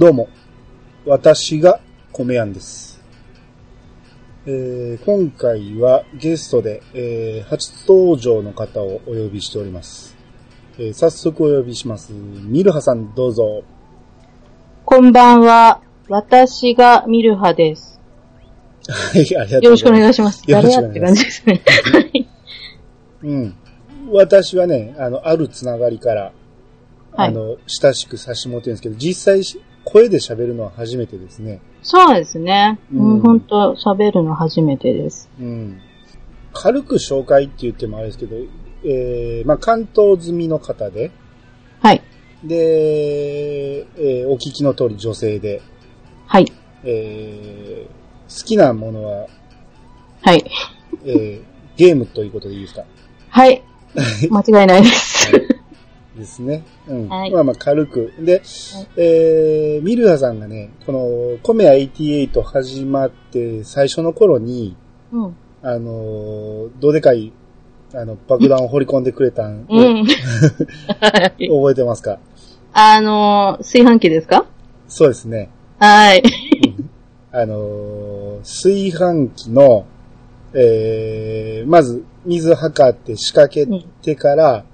どうも、私が米やんです。えー今回はゲストで、えー初登場の方をお呼びしております。えー早速お呼びします。ミルハさんどうぞ。こんばんは。私がミルハです。はい、ありがとうございます。よろしくお願いします。よろ誰やってしくお願いします感じですね。はいうん。私はね、あの、あるつながりから、はい。あの、親しくさせてもらってるんですけど、実際し、声で喋るのは初めてですね。そうですね。うんうん、本当喋るの初めてです。うん。軽く紹介って言ってもあれですけど、えー、まあ、関東済みの方で、はい。で、えーお聞きの通り女性で、はい。えー好きなものは、はい。えーゲームということでいいですか？はい。間違いないです。ですね。うん。はいまあまあ軽く。で、えーミルハさんがね、この、コメア88始まって最初の頃に、うん。あのーどうでかい、あの、爆弾を掘り込んでくれたん、うん。はい覚えてますか？あのー、炊飯器ですか？そうですね。はい。あのー炊飯器の、えー、まず、水測って仕掛けてから、うん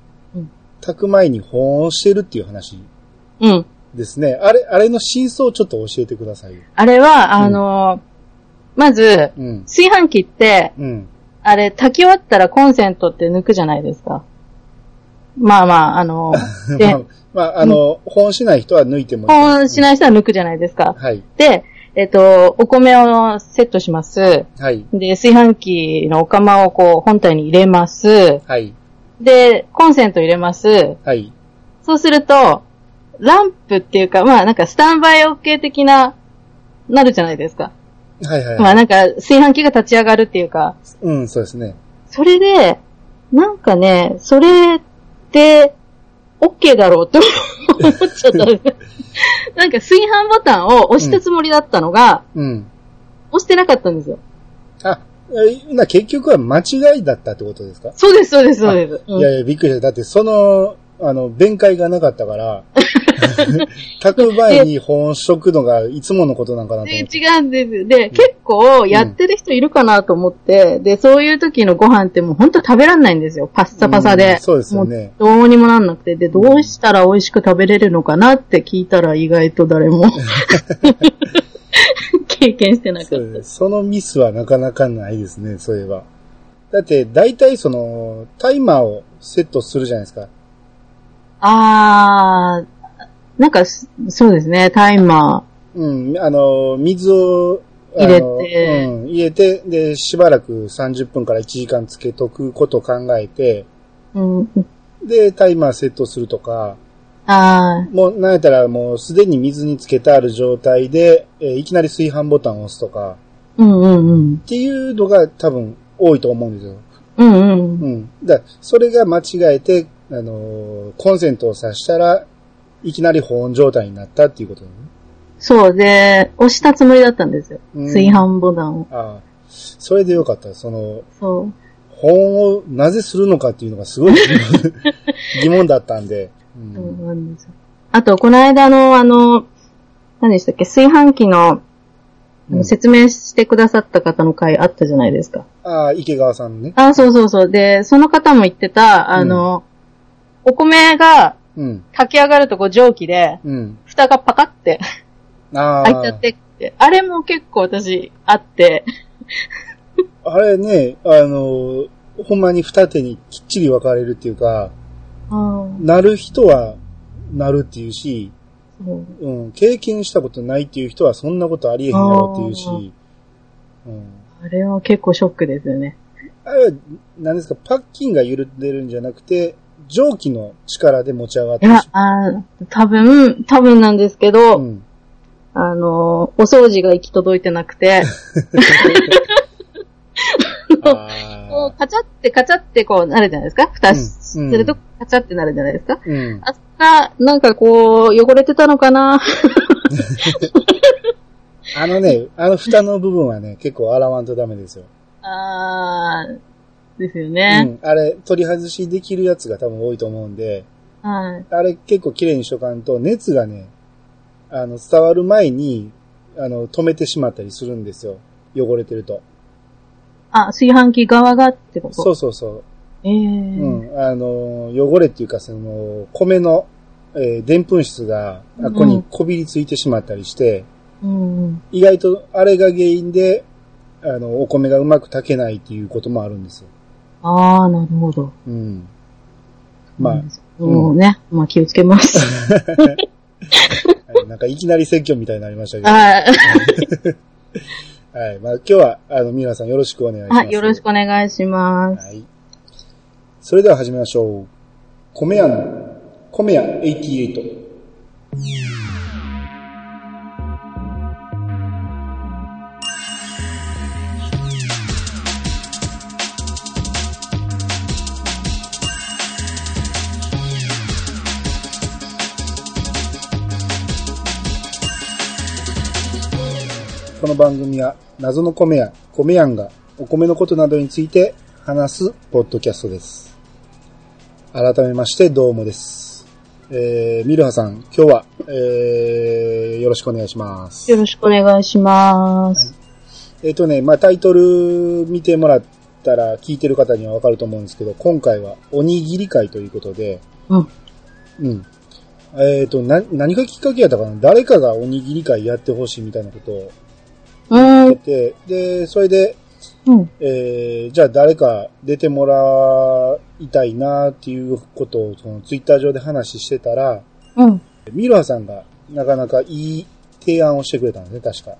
炊く前に保温してるっていう話うん。ですね。あれ、あれの真相をちょっと教えてくださいよ。あれは、あのーまず、うん。炊飯器って、うん。あれ、炊き終わったらコンセントって抜くじゃないですか。まあまあ、あのー でまあ、まあ、あの、保温しない人は抜いてもいい。保温しない人は抜くじゃないですか。はい。で、えっと、お米をセットします。はい。で、炊飯器のお釜をこう本体に入れます。はい。で、コンセント入れます。はい。そうすると、ランプっていうか、まあなんかスタンバイ OK 的な、なるじゃないですか。はい。はい。まあなんか炊飯器が立ち上がるっていうか、うん、そうですね。それで、なんかね、それって、OK だろうと思っちゃったんですよ。なんか炊飯ボタンを押したつもりだったのが、うん。押してなかったんですよ。あ、えな結局は間違いだったってことですか、そうです、そうです、そうです。うんいやいや、びっくりした。だって、その、あの、弁解がなかったから、炊く前に保温しとくのがいつものことなんかなとで思って。違うんです。で、結構やってる人いるかなと思って、で、そういう時のご飯ってもう本当食べらんないんですよ。パッサパサうんで。そうですよねもうどうにもなんなくて。で、どうしたら美味しく食べれるのかなって聞いたら意外と誰も 経験してなかそうった。ですそのミスはなかなかないですね、そういえば。だって、大体その、タイマーをセットするじゃないですか。あー、なんかす、そうですね、タイマうん、あの、水を、あ入れのてうん、入れて、で、しばらく30分から1時間つけとくことを考えて、ー。うん、で、タイマーセットするとか、あもう、なんやったらもうすでに水につけてある状態で、えーいきなり炊飯ボタンを押すとか、ー、うんうんうん。っていうのが多分多いと思うんですよ。うんうん。うん。だそれが間違えて、あのーコンセントを挿したら、いきなり保温状態になったっていうことだね。そうで、押したつもりだったんですよ。うん炊飯ボタンを。ああ。それでよかった。その、そう。保温をなぜするのかっていうのがすごい疑問 だったんで。なんですよあと、この間の、あの、何でしたっけ、炊飯器の、うん説明してくださった方の回あったじゃないですか。ああ、池川さんね。あ、そうそうそう。で、その方も言ってた、あの、お米がうん。炊き上がるとこう蒸気で、うん。蓋がパカってああ。開いちゃってって、あれも結構私あって、あれね、あの、ほんまに二手にきっちり分かれるっていうか、なる人はなるっていうし、そう。うん、経験したことないっていう人はそんなことありえへんやろっていうし、うん。あれは結構ショックですよね。あれは、何ですか、パッキンが緩んでるんじゃなくて、蒸気の力で持ち上がっいやてし、あー多分、多分なんですけど、うん。あの、お掃除が行き届いてなくて、あこう、カチャってカチャってこうなるじゃないですか蓋うんするとカチャってなるじゃないですか、ーうん。あそこが、なんかこう、汚れてたのかな あのね、あの蓋の部分はね、結構洗わんとダメですよ。あー、ですようね。ん。あれ、取り外しできるやつが多分多いと思うんで、はい。あれ結構綺麗にしとかんと、熱がね、ああの、伝わる前に、あの、止めてしまったりするんですよ。汚れてると。あ、炊飯器側がってこと？そうそうそう。ええうん。あの、汚れっていうか、その、米の、えー、でんぷん質が、あここにこびりついてしまったりして、うん。意外とあれが原因で、あの、お米がうまく炊けないっていうこともあるんですよ。ああ、なるほど。うん。まあ、もうね、まあ気をつけます。はいなんかいきなり説教みたいになりましたけど。はい。はい。まあ今日は、あの、皆さんよろしくお願いします。はい、よろしくお願いします。はい。それでは始めましょう。米屋の、米屋88。この番組は謎の米屋、米屋がお米のことなどについて話すポッドキャストです。改めましてどうもです。えー、ミルハさん、今日は、えー、よろしくお願いします。よろしくお願いします。えっ、とね、まあ、タイトル見てもらったら聞いてる方にはわかると思うんですけど、今回はおにぎり会ということで、うん。うん。えっ、と、な、何がきっかけやったかな？誰かがおにぎり会やってほしいみたいなことをう言っん。てて、で、それで、うん。えー、じゃあ誰か出てもらいたいなっていうことを、そのツイッター上で話してたら、うん。ミルハさんがなかなかいい提案をしてくれたんですね、確か。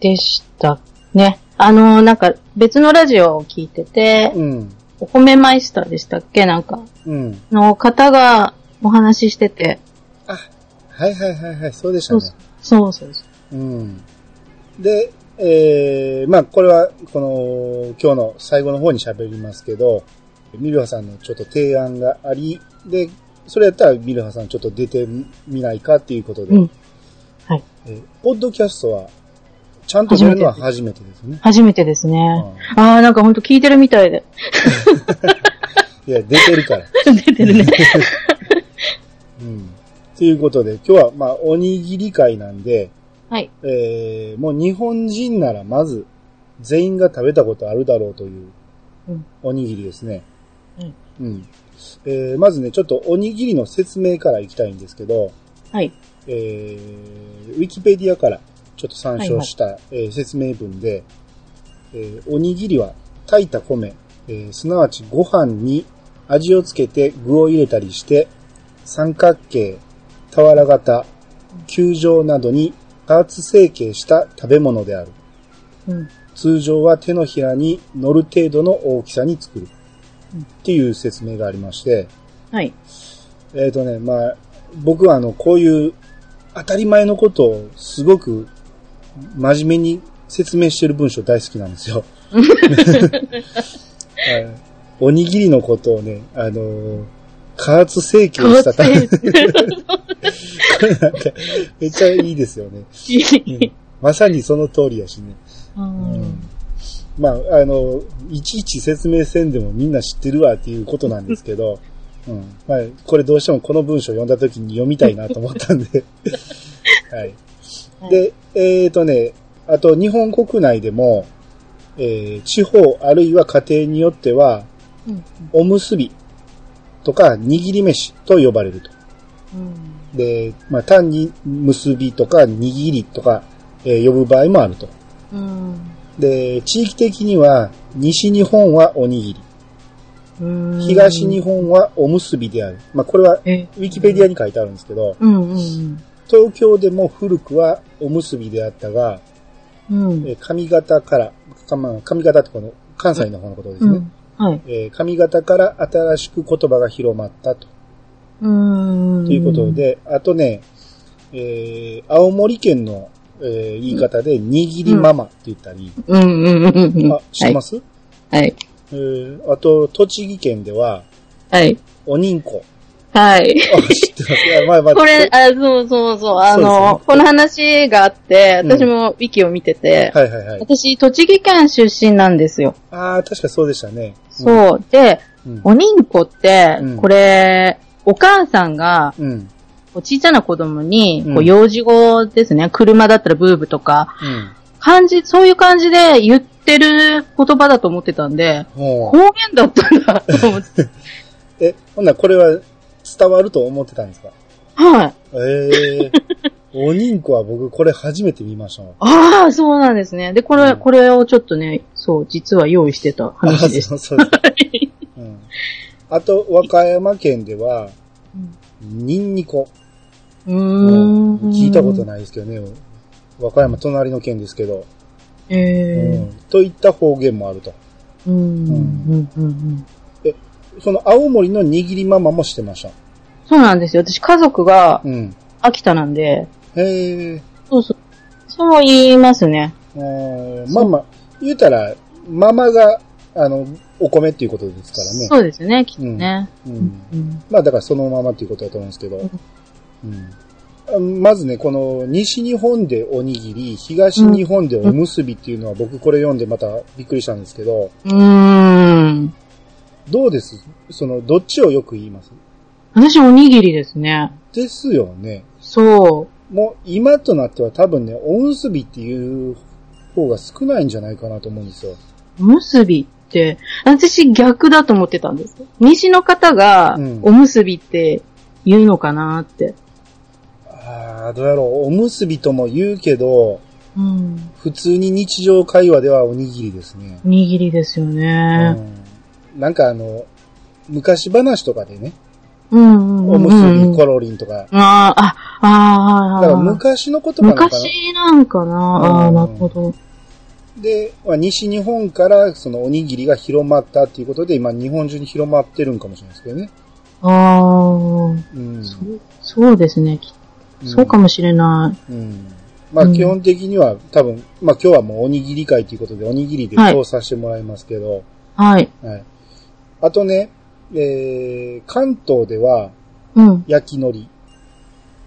でしたね。あの、なんか別のラジオを聞いてて、うん。お米マイスターでしたっけ？なんか、うん。の方がお話ししてて、あ、はいはいはいはい、そうでしたね。そうそうそう。うん。で、えー、まあこれは、この、今日の最後の方に喋りますけど、ミルハさんのちょっと提案があり、で、それやったらミルハさんちょっと出てみないかっていうことで、うん。はい。えーポッドキャストは、ちゃんと出るのは初めてですね。初めてですね。うんああ、なんかほんと聞いてるみたいで。いや、出てるから。出てるね。うん。ということで、今日は、まあ、おにぎり会なんで、はい。えー、もう日本人ならまず、全員が食べたことあるだろうといううん、おにぎりですね。うん。うん。えー、まずね、ちょっとおにぎりの説明からいきたいんですけど、はい。えー、ウィキペディアからちょっと参照した、えー説明文で、えーおにぎりは炊いた米、えーすなわちご飯に味をつけて具を入れたりして、三角形、俵型、球状などに加圧成形した食べ物である。うん。通常は手のひらに乗る程度の大きさに作る。うんっていう説明がありまして、はい。えっ、とね、まあ、僕はあの、こういう当たり前のことをすごく真面目に説明してる文章大好きなんですよ。はいおにぎりのことをね、あのー加圧成形した。ため、なんか、めっちゃいいですよね。うん。まさにその通りやしね。うん。まあ、あの、いちいち説明せんでもみんな知ってるわっていうことなんですけど、うん。まあ、これどうしてもこの文章を読んだ時に読みたいなと思ったんで、はい。で、えっ、とね、あと日本国内でも、えー地方あるいは家庭によっては、うん。おむすびとか握り飯と呼ばれると。うんで、まあ単に結びとか握りとか、えー呼ぶ場合もあると。うんで、地域的には、西日本はおにぎり、うん東日本はおむすびである。まあ、これは、えウィキペディアに書いてあるんですけど、うんうん東京でも古くはおむすびであったが、うん。うんえー上方から、かまあ上方ってこの関西の方のことですね。うん。はい。えー上方から新しく言葉が広まったとうん。ということ。で、あとね、えー青森県の、えー言い方で、握りママって言ったり、うんうんうんうん。あ、知ってます、はい。えーあと、栃木県では、はい。おにんこ。はい。これ、あ、そうそうそう。あの、ねこの話があって、うん私もウィキを見てて、はいはいはい。私、栃木県出身なんですよ。ああ、確かそうでしたね。そう。で、うん。おにんこってうん、これ、お母さんが、小さな子供に、こうんう、幼児語ですね。車だったらブーブとか、うん。感じ、そういう感じで言ってる言葉だと思ってたんで、ほ方言だったんだと思って。う え、ほんならこれは伝わると思ってたんですか？はい。ええ おにんこは僕これ初めて見ました。ああ、そうなんですね。で、これ、うんこれをちょっとね、そう、実は用意してた話でした。あそうそうです。うん。あと、和歌山県では、ニンニコ。うーん。聞いたことい。ないですけどね。和歌山隣の県ですけど。ええうん。といった方言もあると。うん。うん。うん。うん。その青森の握りママもしてました。そうなんですよ。私、家族がうん。秋田なんで、へえ。そうそう。そう言いますね。うんまあまあ、言うたら、ママが、あの、お米っていうことですからね。そうですね、きっとね。うん。うん。まあだからそのままっていうことだと思うんですけど。うん。まずね、この西日本でおにぎり、東日本でおむすびっていうのは僕これ読んでまたびっくりしたんですけど、うーん。どうです？その、どっちをよく言います？私、おにぎりですね。ですよね。そもう今となっては多分ね、おむすびっていう方が少ないんじゃないかなと思うんですよ。う。おむすびって、私逆だと思ってたんです。西の方がうん、おむすびって言うのかなって。ああ、どうやろう。おむすびとも言うけど、うん。普通に日常会話ではおにぎりですね。おにぎりですよね。うん、なんかあの、昔話とかでね、うんうんうん。おむすびコロリンとか、ああ、あ、ああ、だから昔の言葉なのかな。昔なんかな。ああ、うんなるほど。で、まあ、西日本からそのおにぎりが広まったっていうことで、今日本中に広まってるんかもしれないですけどね。ああ、うん。そうそうですね。きそうかもしれない。うん。まあうん基本的には多分、まあ今日はもうおにぎり会ということでおにぎりではい通させてもらいますけど、はい。はい。あとね、えー、関東ではうん。焼き海苔。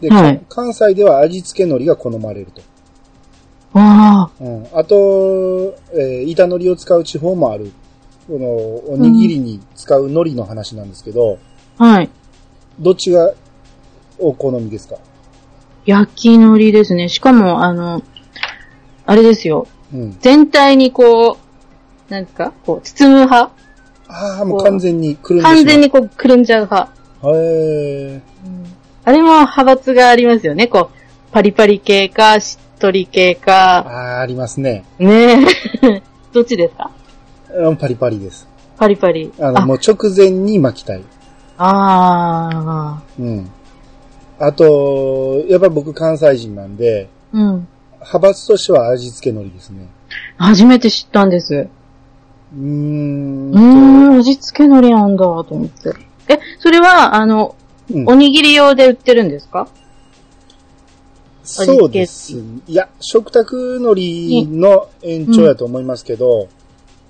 で、はい関西では味付け海苔が好まれると。あうん。あと、えー、板海苔を使う地方もある。この、おにぎりに使う海苔の話なんですけど、あ、はい。どっちがお好みですか？焼き海苔ですね。しかも、あの、あれですよ。うん。全体にこう、なんですかこう、包む派ああ、もう完全にくるんでしまう。完全にこう、くるんじゃう派。へあれも派閥がありますよね。こう、パリパリ系か、しっとり系ー。か。ああ、ありますね。ねえ。どっちですか？うんパリパリです。パリパリ。あの、もう直前に巻きたい。あうん。あと、やっぱり僕関西人なんで、ー。うん。派閥としては味付け海苔ですね。初めて知ったんです。うーんうーん、味付け海苔なんだ、と思って。え、それは、あの、うんおにぎり用で売ってるんですか？そうです。いや、食卓海苔の延長やと思いますけど、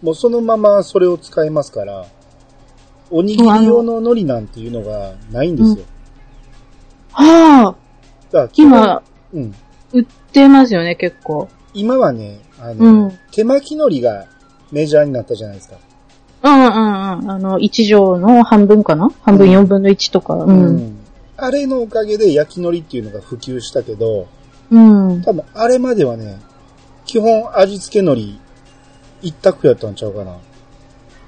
もうそのままそれを使えますから、おにぎり用の海苔なんていうのがないんですよ。はあ、だから今、うん。売ってますよね、結構。今はね、あの、うん手巻き海苔がメジャーになったじゃないですか。うんうんうん。あの、1錠の半分かな？半分うん4分の1とか。う。うんんあれのおかげで焼き海苔っていうのが普及したけど、うん。多分あれまではね、基本味付け海苔一択やったんちゃうかな。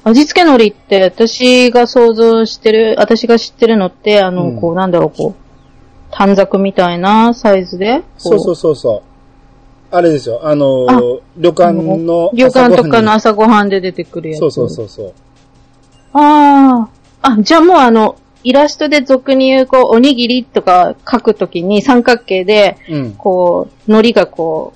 味付け海苔って、私が想像してる、私が知ってるのって、あの、うんこう、なんだろう、こう、短冊みたいなサイズで、こそうそうそうそう。あれですよ。あのあ旅館の旅館とかの朝朝ごはんで出てくるやつ。そうそうそうそう。ああ。あ、じゃあもうあの、イラストで俗に言う、こう、おにぎりとか書くときに三角形で、うん。こう、海苔がこ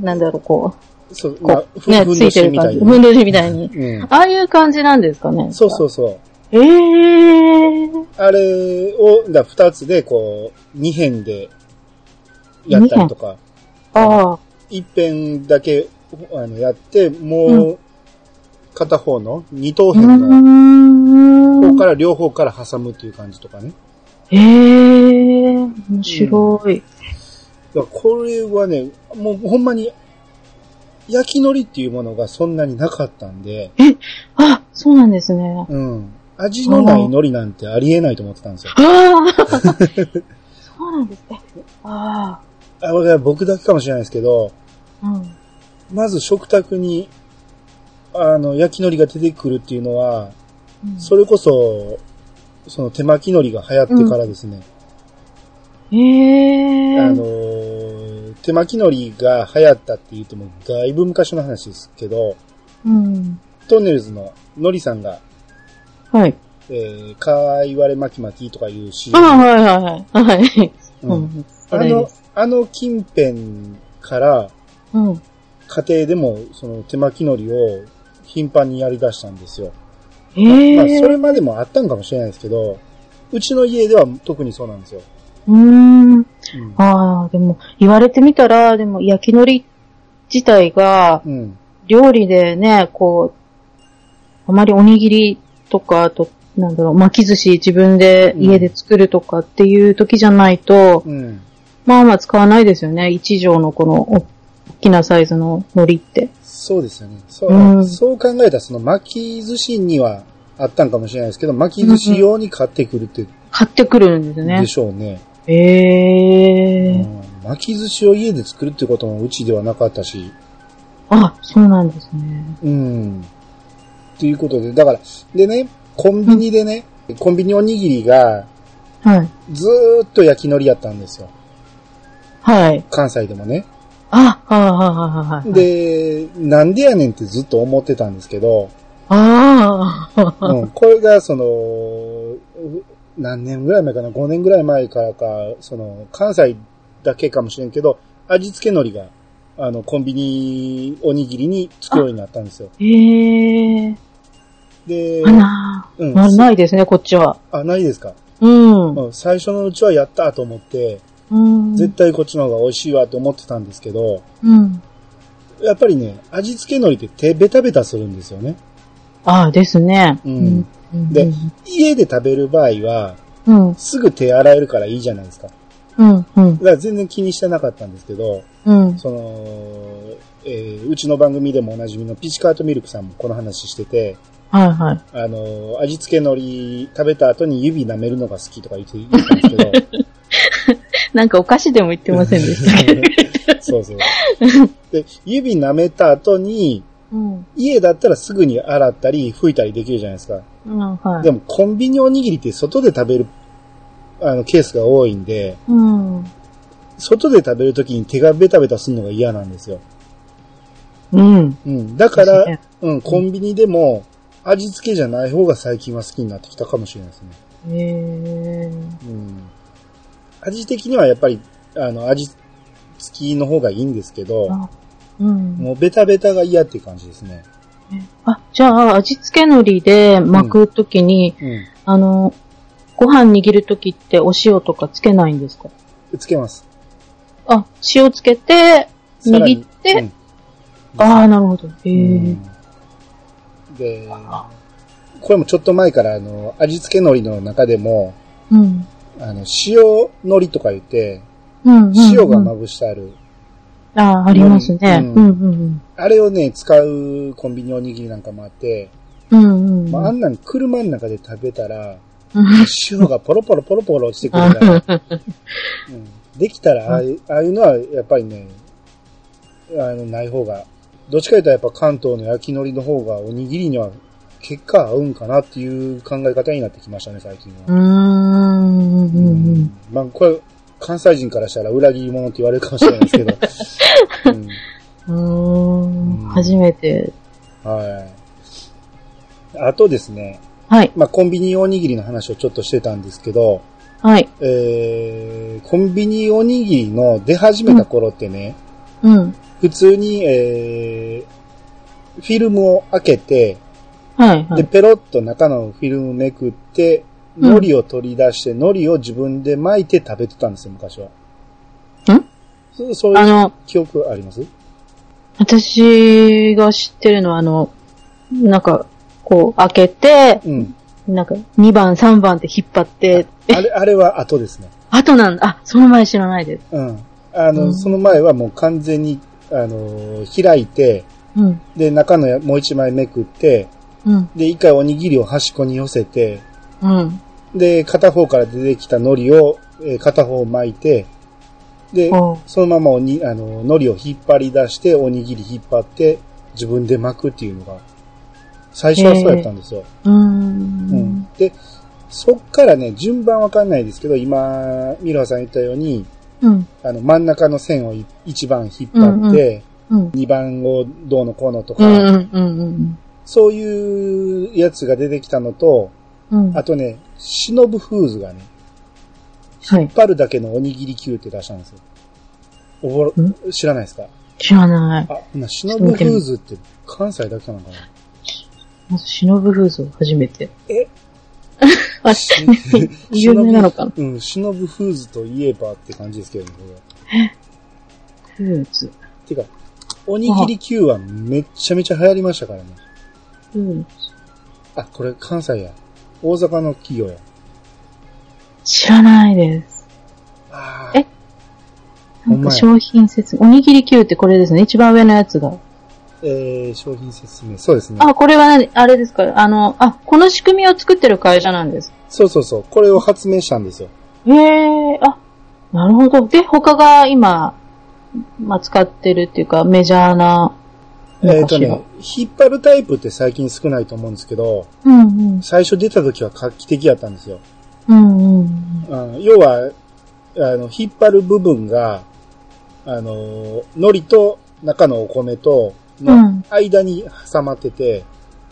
う、なんだろう、こそう、う、まあこ、う、ね、ついてる感じ。ふんどしみたいに。うん。ああいう感じなんですかね。そうそうそう。ええー。あれを、だ二つで、こう、二辺でやったりとか、ああ。一辺だけ、あの、やって、もう、片方の二等う辺の。方から両方から挟むっていう感じとかね。ええー。面白い。だからこれはね、もうほんまに、焼き海苔っていうものがそんなになかったんで、あ、そうなんですね。うん。味のない海苔なんてありえないと思ってたんですよ。ああ そうなんですね。ああ、僕だけかもしれないですけど、あ。うん。まず食卓に、あの、焼き海苔が出てくるっていうのは、うんそれこそ、その手巻き海苔が流行ってからですね。ええあのー手巻き海苔が流行ったって言っても、だいぶ昔の話ですけど、うん。トンネルズののりさんが、はい。えー、かいわれ巻き巻きとかいうシーあ。はいはいはい。はい。う うんあのあの近辺から、うん。家庭でもその手巻き海苔を頻繁にやり出したんですよ。ええまあ、それまでもあったんかもしれないですけど、うちの家では特にそうなんですよ。うーん。うん。ああ、でも、言われてみたら、でも、焼き海苔自体が、うん。料理でね、こう、あまりおにぎりとか、あと、なんだろう、巻き寿司自分で家で作るとかっていう時じゃないと、うん。まあまあ使わないですよね。一畳のこの大きなサイズの海苔って。そうですよね。そう、うんそう考えたら、その巻き寿司にはあったんかもしれないですけど、巻き寿司用に買ってくるって、買ってくるんですねで。しょうね。ええー。うん巻き寿司を家で作るってこともうちではなかったし、あ、そうなんですね。うん。ということで、だから、でね、コンビニでね、コンビニおにぎりがはい。ずーっと焼き海苔やったんですよ。はい。関西でもね。あ、はいはいはいはいはい。、で、なんでやねんってずっと思ってたんですけど、ああ、うん、これがその、う何年ぐらい前かな ?5 年ぐらい前からか、その、関西だけかもしれんけど、味付け海苔が、あの、コンビニおにぎりにつくようになったんですよ。ええでー。、あなうんな、ないですね、こっちは。あ、ないですか、うん。うん、最初のうちはやったと思って、うん。絶対こっちの方が美味しいわって思ってたんですけど、うん。やっぱりね、味付け海苔って手ベタベタするんですよね。ああ、ですね。うんうん。で家で食べる場合は、うん。すぐ手洗えるからいいじゃないですか。うん。うんだ。から全然気にしてなかったんですけど、うん。その、えーうちの番組でもおなじみのピチカートミルクさんもこの話してて、はいはい。あの、味付け海苔食べた後に指舐めるのが好きとか言って言ってたんですけど、なんかお菓子でも言ってませんでしたけど。そうそう。で、指舐めた後に、うん。家だったらすぐに洗ったり拭いたりできるじゃないですか。うん、はい。でもコンビニおにぎりって外で食べる、あの、ケースが多いんで、うん。外で食べるときに手がベタベタするのが嫌なんですよ。うん。うん。だから、うん、コンビニでも味付けじゃない方が最近は好きになってきたかもしれないですね。へえ。うん。味的にはやっぱり、あの、味付きの方がいいんですけど、あうん。もうベタベタが嫌っていう感じですね。あ、じゃあ、味付け海苔で巻くときに、うん。あの、ご飯握るときってお塩とかつけないんですか？つけます。あ、塩つけて、握って、うんああ、なるほど。へえ。うんで、これもちょっと前からあの、味付け海苔の中でも、うん。あの、塩海苔とか言って、うん。うん塩がまぶしてある。ああ、ありますね。ううんん、うん、あれをね、使うコンビニおにぎりなんかもあって、うん。うん、うん。まあ、あんなん車の中で食べたら、うん塩がポロポロポロポロ落ちてくるから、うん、できたらああいう、ああいうのはやっぱりね、あの、ない方が、どっちかというとやっぱ関東の焼き海苔の方がおにぎりには結果合うんかなっていう考え方になってきましたね、最近は。うーん。うん、うん。まあ、これ、関西人からしたら裏切り者って言われるかもしれないですけど。うんうん。初めて。はい。あとですね、はい。まあ、コンビニおにぎりの話をちょっとしてたんですけど、はい。えー、コンビニおにぎりの出始めた頃ってね、うん。普通に、えー、フィルムを開けて、はい。はで、い。ペロッと中のフィルムめくって、うん海苔を取り出して、海苔を自分で巻いて食べてたんですよ、昔は。ん？そうそういうあの、記憶あります？私が知ってるのは、あの、なんか、こう、開けて、うん。なんか、2番、3番って引っ張って、えあれ、あれは後ですね。後なんだ。あ、その前知らないです。うん。あの、うんその前はもう完全に、あのー開いて、うん。で、中のやもう一枚めくって、うん。で、一回おにぎりを端っこに寄せて、うん。で、片方から出てきた海苔を、えー片方巻いて、で、うんそのままおに、あの、海苔を引っ張り出して、おにぎり引っ張って、自分で巻くっていうのが、最初はそうやったんですよ。うー。うんん。で、そっからね、順番わかんないですけど、今、ミロハさん言ったように、うん。あの、真ん中の線を1番引っ張って、うん。2番をどうのこうのとか、うん。うん。うん。そういうやつが出てきたのと、うん。あとね、シノブフーズがね、はい引っ。張るだけのおにぎり級って出したんですよ。おぼろん？知らないですか？知らない。あ、な、シノブフーズって関西だけなのかな？まず、忍ぶ風俗初めて。え？あ、し 有名なのかな？うん、シノブフーズといえばって感じですけどね、こフーズ。れ。てか、おにぎり級はめっちゃめちゃ流行りましたからね。フーズ。あ、これ関西や。大阪の企業や。知らないです。え？なんか商品説明。おにぎり Q ってこれですね。一番上のやつが。えー、商品説明。そうですね。あ、これは何？あれですか？あの、あ、この仕組みを作ってる会社なんです。そうそうそう。これを発明したんですよ。へえ、あ、なるほど。で、他が今、まあ、使ってるっていうか、メジャーなのえっ、かしら。とね、引っ張るタイプって最近少ないと思うんですけど、うんうん。最初出た時は画期的やったんですよ。うんうん。うん要は、あの、引っ張る部分が、あの、海苔と中のお米と、のうん間に挟まってて、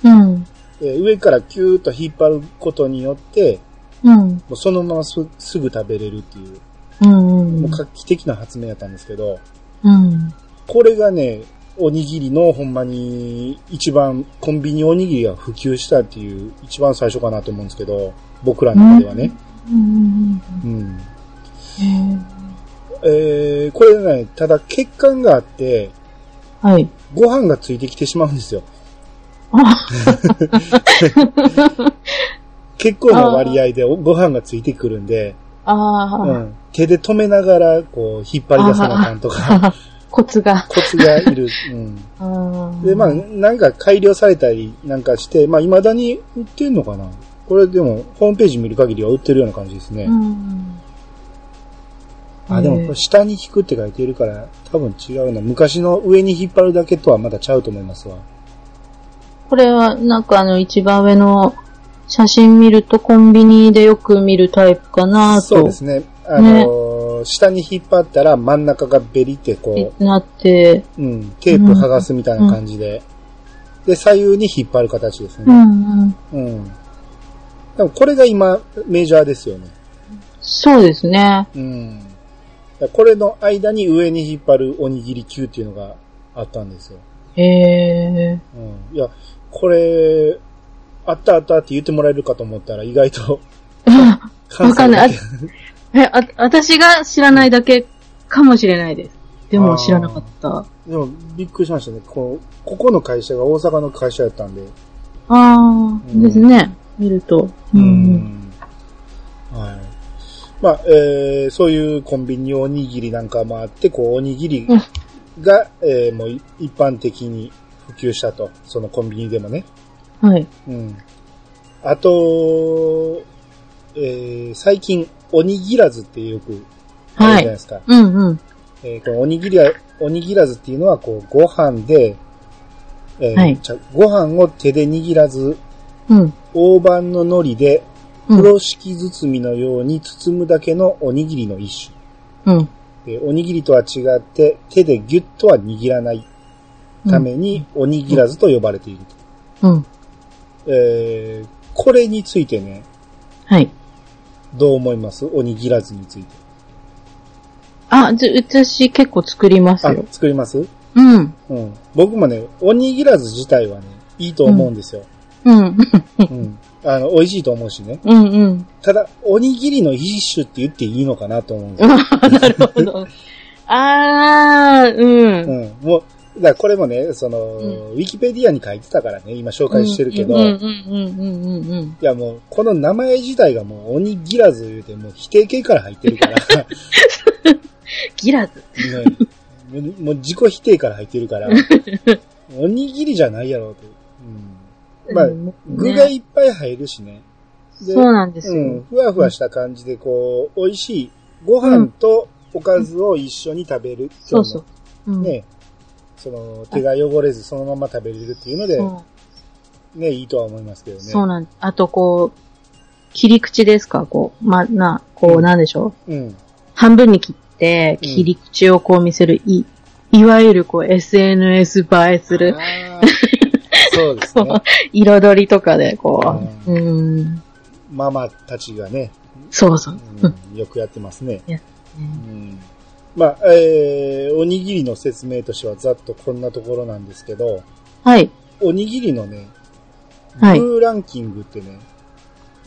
うん。えー上からキューッと引っ張ることによって、うん。もうそのまますすぐ食べれるっていう、うんうん。もう画期的な発明やったんですけど、うん。これがね、おにぎりのほんまに一番コンビニおにぎりが普及したっていう一番最初かなと思うんですけど、僕らの中ではね。うんえー、これね、ただ血管があって、ーはい。ご飯がついてきてしまうんですよ。あ、結構な割合でおご飯がついてくるんで、ああ、うん、手で止めながら、こう、引っ張り出さなあかんとか、コツが。コツがいる。うん。で、まあ、なんか改良されたりなんかして、まあ、未だに売ってんのかな？これでも、ホームページ見る限りは売ってるような感じですね。うん。あ、でもこれ下に引くって書いてるから、多分違うな。昔の上に引っ張るだけとはまだちゃうと思いますわ。これは、なんかあの、一番上の写真見るとコンビニでよく見るタイプかなと。そうですね。あのー下に引っ張ったら真ん中がベリってこなって、う、うん、テープ剥がすみたいな感じで。で、左右に引っ張る形ですね。うんうん。うん。でもこれが今、メジャーですよね。そうですね。うん。これの間に上に引っ張るおにぎり級っていうのがあったんですよ。へえ。うん。いや、これ、あったあったって言ってもらえるかと思ったら意外と わかんないえ、あ、私が知らないだけかもしれないです。でも知らなかった。でも、びっくりしましたね。こうここの会社が大阪の会社やったんで。ああ、うんですね。見ると。うん。はい。まあ、えー、そういうコンビニおにぎりなんかもあって、こう、おにぎりが、えー、もうい一般的に普及したと。そのコンビニでもね。はい。うん。あと、えー、最近、おにぎらずってよくあるじゃないですか。うんうん。えーこのおにぎりは、おにぎらずっていうのは、こう、ご飯で、えーはいご飯を手で握らず、うん。大判の海苔で、うん風呂敷包みのように包むだけのおにぎりの一種。うん。でおにぎりとは違って、手でギュッとは握らないために、おにぎらずと呼ばれていると。うん。えーこれについてね、はい。どう思います？おにぎらずについて。あ、じゃ、私結構作りますあよ。、作ります？うん。うん。僕もね、おにぎらず自体はね、いいと思うんですよ。うん。うん。あの、美味しいと思うしね。うんうん。ただ、おにぎりの一種って言っていいのかなと思うんですよ。なるほど。あー、うん。うん。もう、だからこれもね、その、うウィキペディアに書いてたからね、今紹介してるけど、いうんうんうんうんうんうん。やもう、この名前自体がもう、おにぎらず言うて、もう否定形から入ってるから、ギラズ。ねもう自己否定から入ってるから、おにぎりじゃないやろうと。うん。まあ、うん具がいっぱい入るしね。でそうなんですよ。うん、ふわふわした感じで、こう、美味しいご飯とおかずを一緒に食べる。そうそう。うん。ね、その、手が汚れずそのまま食べれるっていうので、ね、いいとは思いますけどね。そうなんあと、こう、切り口ですか？こう、ま、な、こう、うんなんでしょう？うん。半分に切って、うん切り口をこう見せる、い、いわゆるこう、SNS 映えする、そうですね。彩りとかで、こう、うん、ママたちがね、そうそう。うんよくやってますね。うんまあ、えー、おにぎりの説明としてはざっとこんなところなんですけど、はい。おにぎりのね、はいグーランキングってね、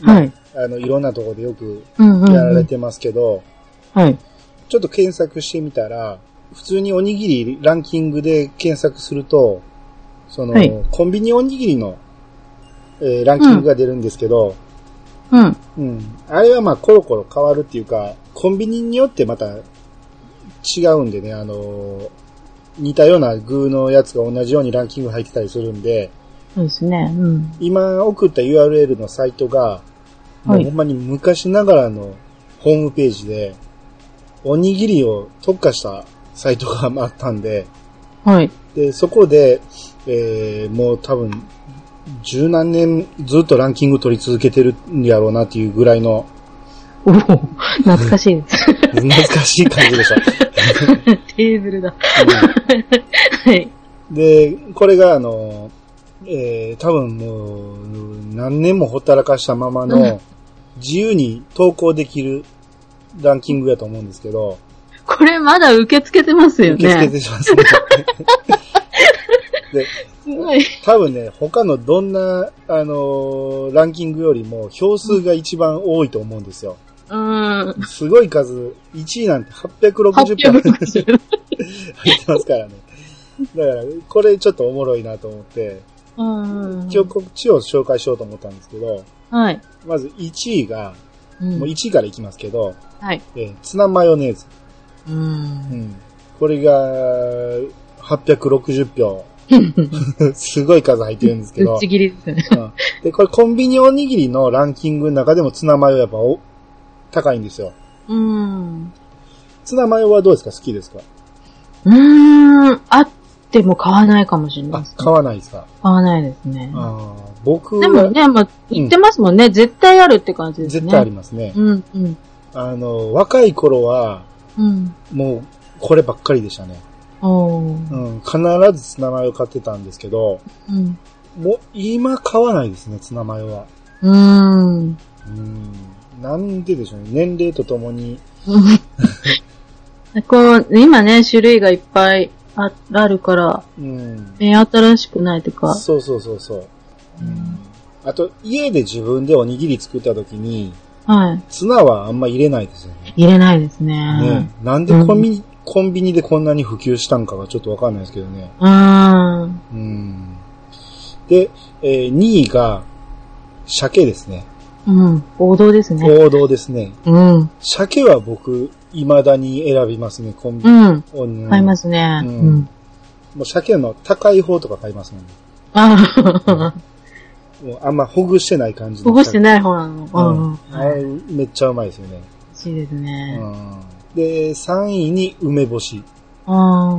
はい。あの、いろんなところでよくうんうん、やらうん。れてますけど、はい。ちょっと検索してみたら、普通におにぎりランキングで検索すると、その、はいコンビニおにぎりの、えーランキングが出るんですけど、うん。うん。あれはまあコロコロ変わるっていうか、コンビニによってまた違うんでね、あのー似たような具のやつが同じようにランキング入ってたりするんで、そうですね。うん。今送った URL のサイトが、もはいうほんまに昔ながらのホームページで、おにぎりを特化したサイトがあったんで、はい。で、そこで、えー、もう多分、十何年ずっとランキング取り続けてるんやろうなっていうぐらいの、おお懐かしいです。懐かしい感じでしょ。テーブルだ。はい。で、これがあの、えー、多分もう、何年もほったらかしたままうんの、自由に投稿できるランキングやと思うんですけど、これまだ受け付けてますよ受け付けね。てますね。で、すごい。多分ね、他のどんな、あのーランキングよりも票数が一番多いと思うんですよ。うん。すごい数、1位なんて860票入って860。ますからね。だから、これちょっとおもろいなと思って、うん。今日こっちを紹介しようと思ったんですけど、はい。まず1位が、うんもう1位からいきますけど、はい。えーツナマヨネーズ。う。うんん。これが、860票。すごい数入ってるんですけどぶっち。ぎりですね。うんで、これコンビニおにぎりのランキングの中でもツナマヨやっぱお高いんですよ。うん。ツナマヨはどうですか？好きですか？うーん。あっても買わないかもしれないあです、ね。買わないですか？買わないですね。あー僕はでもね、まあ、言ってますもんね。絶対あるって感じですね。絶対ありますね。うん、うん、あの、若い頃は、うん。もう、こればっかりでしたね。うん、必ずツナマヨ買ってたんですけど、うん。もう今買わないですね、ツナマヨは。うーん。うん。なんででしょうね。年齢とともに。こう、今ね、種類がいっぱいああるから、うん。目新しくないとか。そうそうそうそう。うん。あと、家で自分でおにぎり作った時に、はい。ツナはあんま入れないですよね。入れないですねね。なんでコンビニ、コンビニでこんなに普及したんかがちょっとわかんないですけどね。うーん。うん。で、えー、2位が、鮭ですね。うん。王道ですね。王道ですね。うん。鮭は僕、未だに選びますね、コンビうニ。ん。うん買いますね。ううんん。もう鮭の高い方とか買いますもんね。ああ、もうあんまほぐしてない感じのほぐしてない方なの。鮭。うん。うん。あれめっちゃうまいですよね。美味しいですね。うん。で、3位に梅干し。あ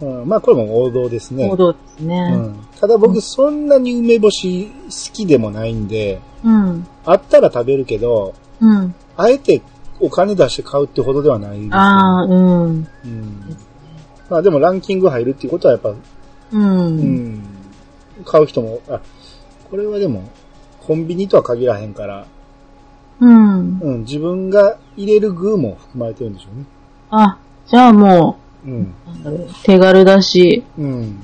うん。まあこれも王道ですあ、ね王。道ですうね。ん。ただ僕そんなに梅干し好きでもないんで、うん。あったら食べるけど、うん。あえてお金出して買うってほどではないです、ね。ああ、うん。うん。まあでもランキング入るっていうことはやっぱ、う。うんん。買う人も、あ、これはでも、コンビニとは限らへんから、うん。うん、自分が入れる具も含まれてるんでしょうね。あ、じゃあもうん。う、なん手軽だし、うん。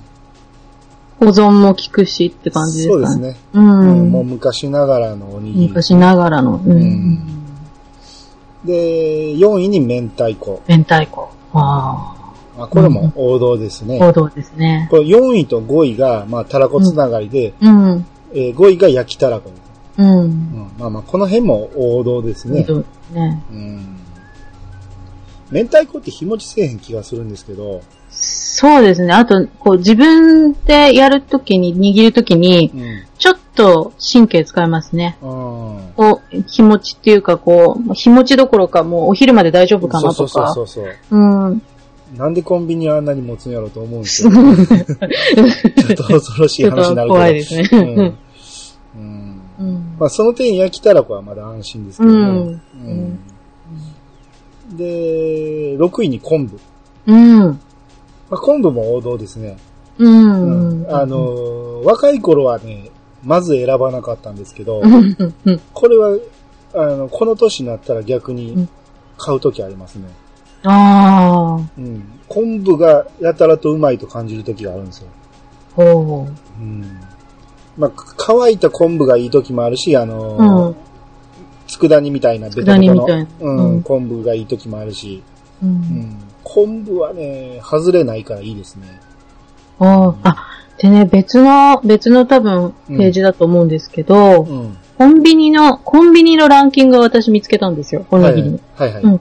保存も効くしって感じですかね。そうです。ね。ううん。ん。もう昔ながらのおにぎり。昔ながらの。ううんん。で、4位に明太子。明太子。ああ、これも王道ですね。あ、王道ですね。これ4位と5位が、まあ、たらこつながりで、うん。えー5位が焼きたらこ。うん。うん。まあまあ、この辺も王道ですね。王道ですね。うん。明太子って日持ちせえへん気がするんですけど、そうですね。あと、こう自分でやるときに、握るときに、うん。ちょっと神経使いますね。うん。こう、日持ちっていうか、こう、日持ちどころかもうお昼まで大丈夫かなそうとか。そうそうそう。うん。なんでコンビニあんなに持つんやろうと思うんですけど、ちょっと恐ろしい話になるけど。怖いですね。うん。うんうん。まあ、その点焼きたらこはまだ安心ですけどね。うんうんで、6位に昆布。うん。まあ、昆布も王道ですね。うん。うん。あのー、若い頃はね、まず選ばなかったんですけど。これは、あの、この年になったら逆うにん買う時ありますね。あうん。昆布がやたらとうまいと感じる時があるんですよ。あ。ほうん。まあ、乾いた昆布がいい時もあるし、あのう。ーうん。佃煮みたいなベタベタのうん、うん昆布がいい時もあるし、う。うんん。昆布はね、外れないからいいですね。ああ。あ、でね、別の、別の多分、ページだと思うんですけど、うん。コンビニの、コンビニのランキングを私見つけたんですよ、おはいにぎりの。はいはい。うん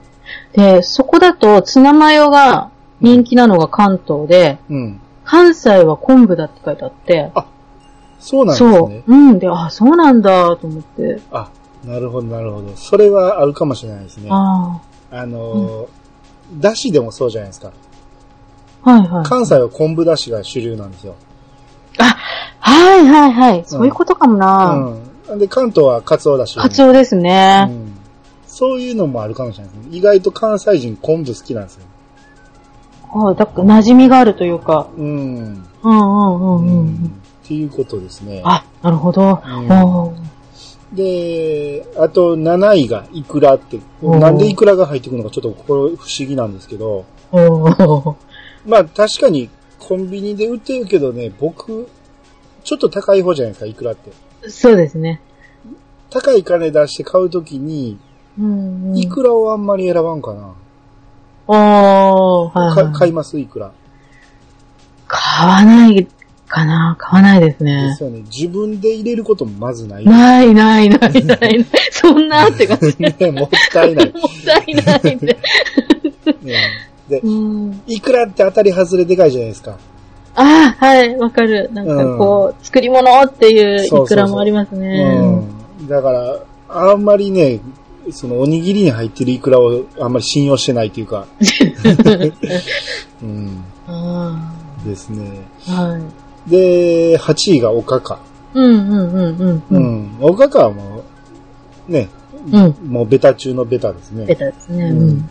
で、そこだと、ツナマヨが人気なのが関東で、うん。関西は昆布だって書いてあって、そうなんですそうね。。うん。で、あ、そうなんだ、と思って。あ、なるほどなるほど。それはあるかもしれないですね。ああのー、だしでもそうじゃないですか。あ。はいはい。関西は昆布だしが主流なんですよ。はいはいはい。そういうことかもな。うん。で、関東はカツオだし、カツオですね。うん。そういうのもあるかもしれないですね。意外と関西人昆布好きなんですよ。はい、だから馴染みがあるというか。うん。うんうんうんうん。っていうことですね。あ、なるほど。うんで、あと7位がイクラって、うんなんでイクラが入ってくるのかちょっとこれ不思議なんですけど、まあ確かにコンビニで売ってるけどね、僕、ちょっと高い方じゃないですか、イクラって。そうですね。高い金出して買うときに、うんうん。イクラをあんまり選ばんかな。おー、はい、はい。か買いますイクラ。買わないかな買わないですでねす。よね。自分で入れることもまずない。ないないないない。そんなって感じ。ね、もったいない。もったいないって。ねで、うん。イクラって当たり外れでかいじゃないですか。ああ、はい、わかる。なんかこう、作り物っていうそうそうそういくらもありますね。うん。だから、あんまりね、そのおにぎりに入ってるイクラをあんまり信用してないというか。うん。あですね。あ、はい。で、8位がおかか。うんうんうんうんううん。ん。おかかはもう、ね、うん。もうベタ中のベタですねベ。タですね。ううんん。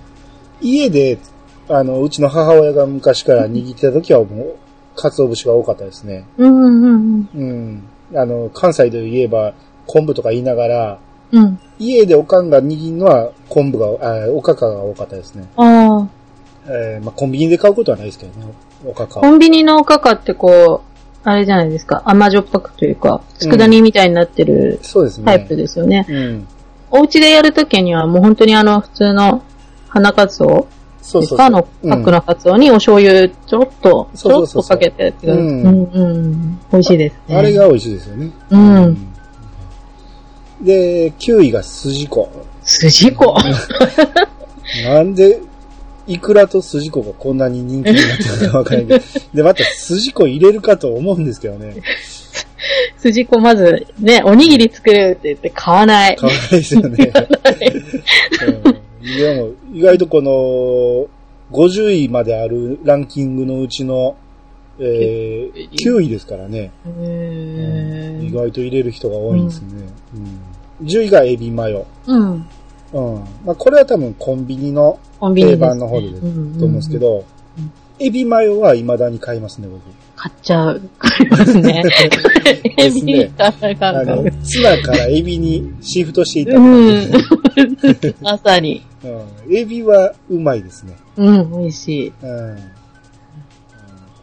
家で、あの、うちの母親が昔から握ってた時はもう、鰹節が多かったですね。うんうんうんうん。あの、関西で言えば、昆布とか言いながら、うん。家でおかんが握るのは昆布が、あおかかが多かったですね。ああ、えーまあ、コンビニで買うことはないですけどね、おかかコンビニのおかかってこう、あれじゃないですか。甘じょっぱくというか、佃煮みたいになってる。タイプですよね。うん。お家でやるときにはもう本当にあの、普通の花かつおそうそうそう。あの、パックのかつおにお醤油ちょろっと、ちょろっとかけてっていううんうんうん。美味しいですね。あれが美味しいですよね。うん。で、9位が筋子。筋子？なんで、イクラと筋子がこんなに人気になってるのかわからないけど。で、また筋子入れるかと思うんですけどね。筋子まず、ね、おにぎり作るって言って買わない。かわいいですよね。うん、でも、意外とこの、50位まであるランキングのうちの、えー、9位ですからね。へー意外と入れる人が多いんですね。うん、10位がエビマヨ。うん。うん。まあ、これは多分コンビニの。定番の方でと思うんですけど、うんエビマヨは未だに買いますね、僕。買っちゃう。買いますね。エビ買う買あの、ツナからエビにシフトしていた、うん。まさに。うん。エビはうまいですね。うん、美味しい。うん。うん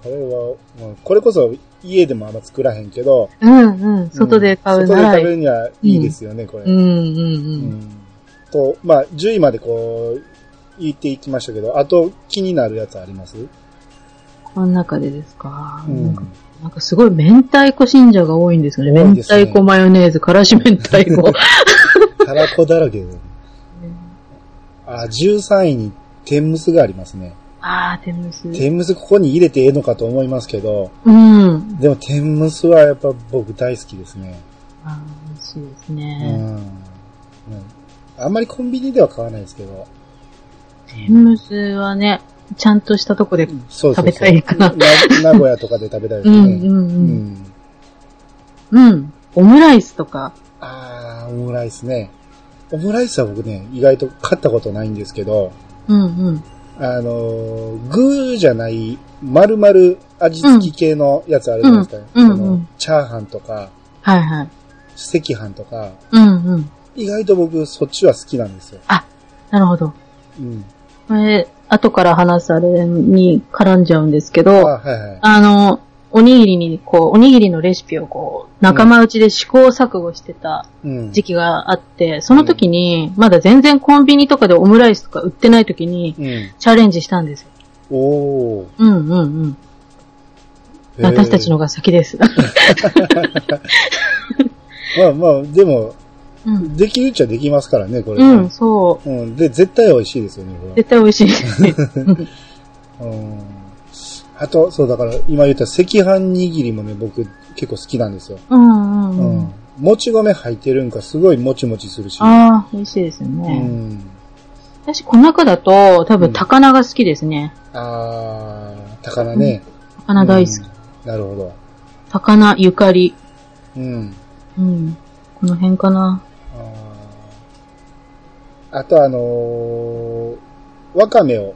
これは、うんこれこそ家でもあんま作らへんけど、うん、うん。外で買うなら。外で食べるにはいいですよね、これ。うん、うん、う。うんんと、まあ、10位までこう、言っていきましたけど、あと気になるやつあります？この中でですか？うんなんかすごい明太子信者が多いんですよね。ね太子マヨネーズ、からし明太子。たらこだらけで。あ、13位に天むすがありますね。ああ、天むす。天むすここに入れてええのかと思いますけど、うん。でも天むすはやっぱ僕大好きですね。ああ、美味しいですうん。ね。うんあんまりコンビニでは買わないですけど。天むすはね、ちゃんとしたとこで。そうそうそう食べたいかな名古屋とかで食べたいですね。うんうんううん。ん。うん。オムライスとか。あー、オムライスね。オムライスは僕ね、意外と買ったことないんですけど、うんうん。あのー、具じゃない、丸々味付き系のやつあるじゃないですか。うんうんあのうんチャーハンとか、はいはい。赤飯とか、うんうん。意外と僕そっちは好きなんですよ。なるほど。うん。これ、後から話すあれに絡んじゃうんですけあ、ど、はいはい。あの、おにぎりに、こう、おにぎりのレシピをこう、仲間内で試行錯誤してたうん。時期があって、その時に、まだ全然コンビニとかでオムライスとか売ってない時に、うん。チャレンジしたんですよ。おー。うんうんうん。私たちのが先です。まあまあ、でも、うん。できるっちゃできますからね、これ、うん、そう。うん。で、絶対美味しいですよね、これ。絶対美味しいですね。うん。あと、そうだから、今言った赤飯握りもね、僕結構好きなんですよ。うんうんううん。ん。もち米入ってるんか、すごいもちもちするし。ああ、美味しいですようね。ん。私、この中だと、多うん分、高菜が好きですね。あー、高菜ね。高菜大好き。うんなるほど。高菜ゆかり。うん。うん。この辺かな。あとあのー、わかめを、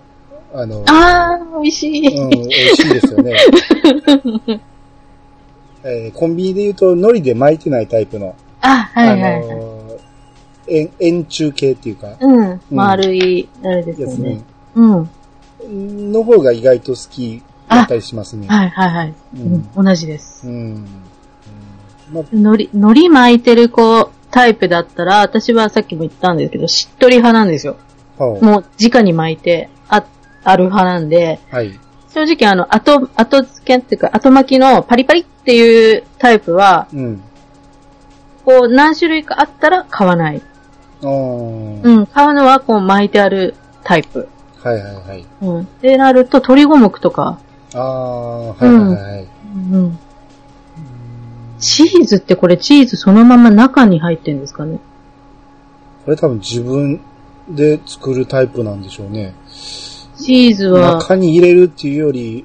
あのー、ああ、美味しい。うん、美味しいですよね。えーコンビニで言うと、海苔で巻いてないタイプの、あ、はいはいあはい。のー円、円柱形っていうか、うん。丸い、あれですよねやつね。。うん。の方が意外と好きだったりしますね。はいはいはい。ううんん、同じです。うん。うんまあ、海苔、海苔巻いてるこう、タイプだったら、私はさっきも言ったんですけど、しっとり派なんですよ。はもう、直に巻いて、あ、ある派なんで、あはい。正直あの、後、後付けっていうか、後巻きのパリパリっていうタイプは、うん。こう、何種類かあったら買わない。うん、買うのはこう巻いてあるタイプ。はいはいはい。うん。ってなると、鶏五目とか、ああ、はいはいはい。うん。チーズってこれチーズそのまま中に入ってんですかね？これ多分自分で作るタイプなんでしょうね。チーズは中に入れるっていうより、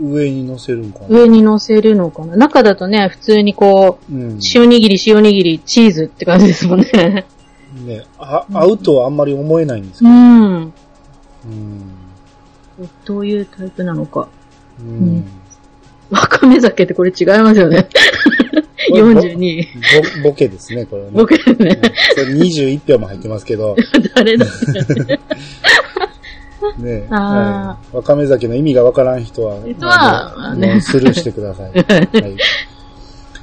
上に乗せるんかな。上に乗せるのかな？中だとね、普通にこう、うん。塩握り、塩握り、チーズって感じですもんね。ね、あ、合うとはあんまり思えないんですけど。うん。うん。どういうタイプなのか。うん。わかめ酒ってこれ違いますよね。これぼ42。ぼ、ボケですね、これはね。僕ね、うんそれ21票も入ってますけど、誰だ。ね。あはいわかめ酒の意味がわからん人は、人はねもうスルーしてください。はい。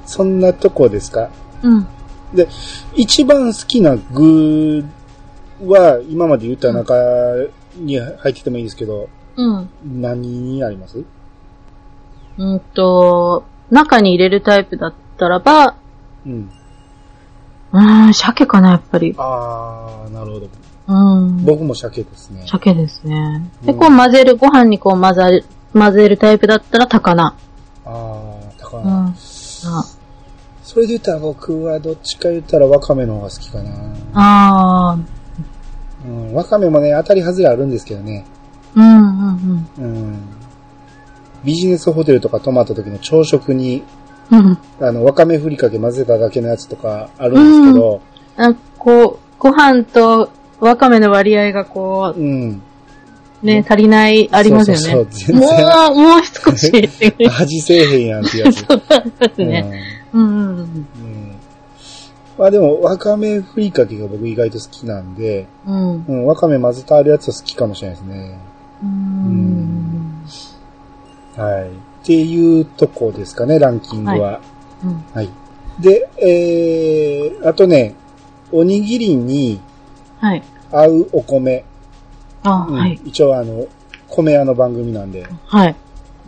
そんなとこですか？うん。で、一番好きな具は、今まで言った中に入っててもいいですけど、うん。何にあります？うんと、中に入れるタイプだったらば、うん。うーん、鮭かな、やっぱり。あー、なるほど。うん。僕も鮭ですね。鮭ですね。で、うんこう混ぜる、ご飯にこう混ざる、混ぜるタイプだったら高菜。あー、高菜。うん。あそれで言ったら僕はどっちか言ったらわかめの方が好きかな。あうん、わかめもね、当たり外れあるんですけどね。ー、うん、うん、うん。ビジネスホテルとか泊まった時の朝食に、うん。うん。あの、わかめふりかけ混ぜただけのやつとかあるんですけど、あこう、ご飯とわかめの割合がこうん。う、ね、足りない、ありますよね。そうそうも然う、もう少しっていう。味せえへんやんってやつ。そうですね。うん、うん、うん。うん。まあでも、わかめふりかけが僕意外と好きなんで、うん。うん、わかめ混ぜてあるやつは好きかもしれないですね。うん。はい。っていうとこですかね、ランキングは。うん。はい。で、えー、あとね、おにぎりにはい。合うお米。あ、うんはい。一応あの、米屋の番組なんで、はい。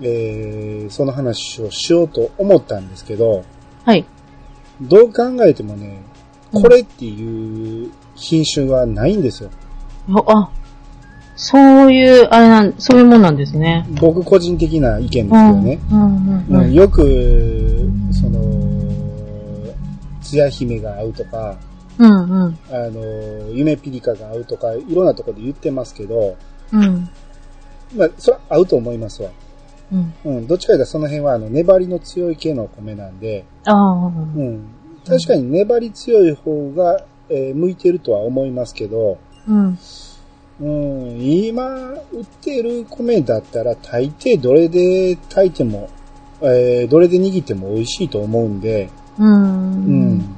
えー、その話をしようと思ったんですけど、はい。どう考えてもね、うんこれっていう品種はないんですよ。あ、あそういう、あれなん、そういうもんなんですね。僕個人的な意見ですうん。よね。うんうん。よく、その、つや姫が合うとか、うんうん。あの、夢ピリカが合うとか、いろんなところで言ってますけど、うん。まあ、それは合うと思いますわ。うん。うん、どっちかというとその辺は、あの、粘りの強い系の米なんで、ああ。うん。確かに粘り強い方が、えー向いてるとは思いますけど、うん。うん、今、売ってる米だったら、大抵どれで炊いても、えーどれで握っても美味しいと思うんで、う。うんん。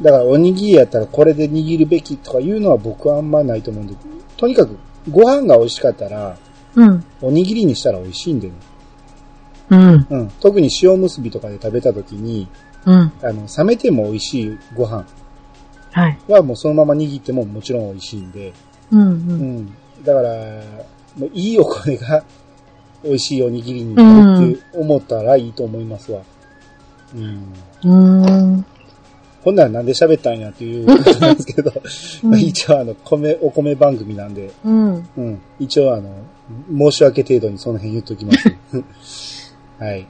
だから、おにぎりやったらこれで握るべきとかいうのは僕はあんまないと思うんで、とにかく、ご飯が美味しかったら、うん。おにぎりにしたら美味しいんでね。うん。うん。特に塩結びとかで食べた時に、うん。あの、冷めても美味しいご飯はい。はもうそのまま握ってももちろん美味しいんで、うん。う。うんん。だから、もういいお米が美味しいおにぎりになるって思ったらいいと思いますわ。うん。うん。ほんならなんで喋ったんやっていうことなんですけど、うん一応あの、米、お米番組なんで、うん。うん。一応あの、申し訳程度にその辺言っときます。はい。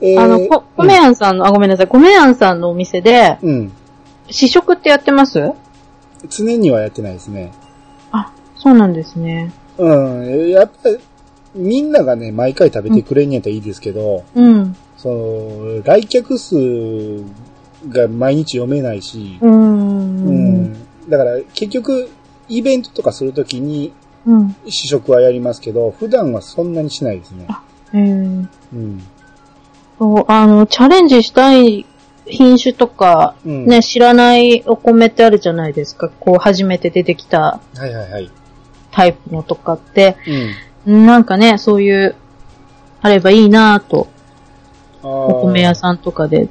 えーあの、こ、米屋さんの、あ、ごめんなさい。米屋さんのお店で、うん。試食ってやってます？常にはやってないですね。あ、そうなんですね。うん。やっぱり、みんながね、毎回食べてくれんやったらいいですけど、うん。その、来客数が毎日読めないし、う。うんん。だから、結局、イベントとかするときにうん。試食はやりますけど、普段はそんなにしないですね。えーうん。そう、あの、チャレンジしたい品種とか、うん。ね、知らないお米ってあるじゃないですか。こう、初めて出てきたはいはいはい。タイプのとかって、うん。なんかね、そういう、あればいいなぁと、おお米屋さんとかで。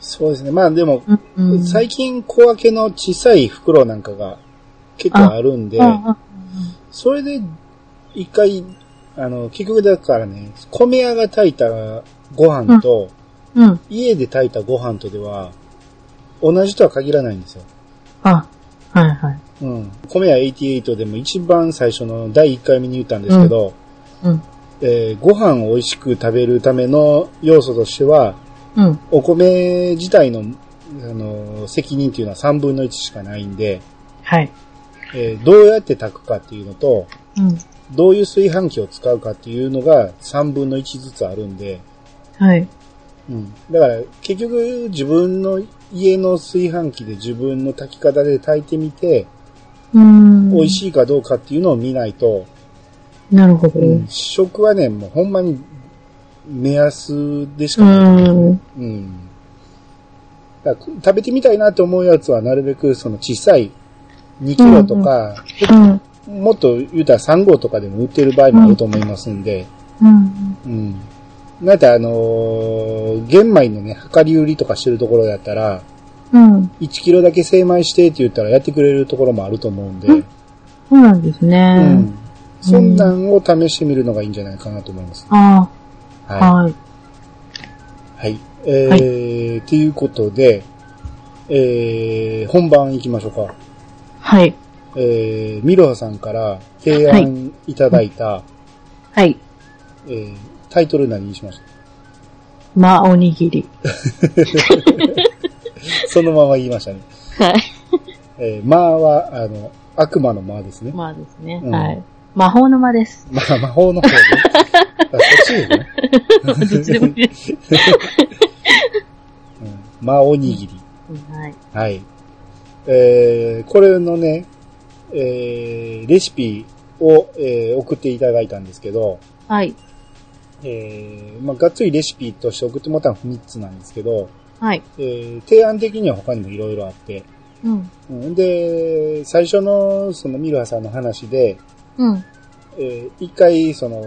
そうですね。まあでも、うんうん、最近小分けの小さい袋なんかが結構あるんで、うんうんそれで一回、あの、結局だからね、米屋が炊いたご飯と、うん。家で炊いたご飯とでは、同じとは限らないんですよ。あ、はいはい。うん。米屋88でも一番最初の第1回目に言ったんですけど、うん。えーご飯を美味しく食べるための要素としては、うん。お米自体の、あの、責任っていうのは3分の1しかないんで、はい。えーどうやって炊くかっていうのと、うん。どういう炊飯器を使うかっていうのが3分の1ずつあるんで、はい。うん。だから、結局自分の家の炊飯器で自分の炊き方で炊いてみて、うーん。美味しいかどうかっていうのを見ないと、なるほど。うん試食はね、もうほんまに目安でしうかない。ん。うん。だ食べてみたいなと思うやつはなるべくその小さい2キロとか、うん。もっと言うたら3号とかでも売ってる場合もあると思いますんで、うん。うん。なんてあのー玄米のね、量り売りとかしてるところだったら、うん。1キロだけ精米してって言ったらやってくれるところもあると思うんで、うんそうなんですうね。ん。そんなんを試してみるのがいいんじゃないかなと思います。ああ、ははい。い。はい。えー、ということで、えー、本番行きましょうか。はい。えー、ミロハさんから提案いただいた、はい。えー、タイトル何にしましたまあ、おにぎり。そのまま言いましたね。はい。えー、まあは、あの、悪魔の魔ですね。まあですね。うんはい。魔法の間です。まあ、魔法の方で。あそっちですね。どっちでもいいです。うん、魔おにぎり。はい。はい。えー、これのね、えー、レシピを、えー送っていただいたんですけど、はい。えー、まあ、がっつりレシピとして送ってもらったのは3つなんですけど、はい。えー、提案的には他にもいろいろあって、うん。うん、で、最初のそのミルハさんの話で、うん。えー一回、その、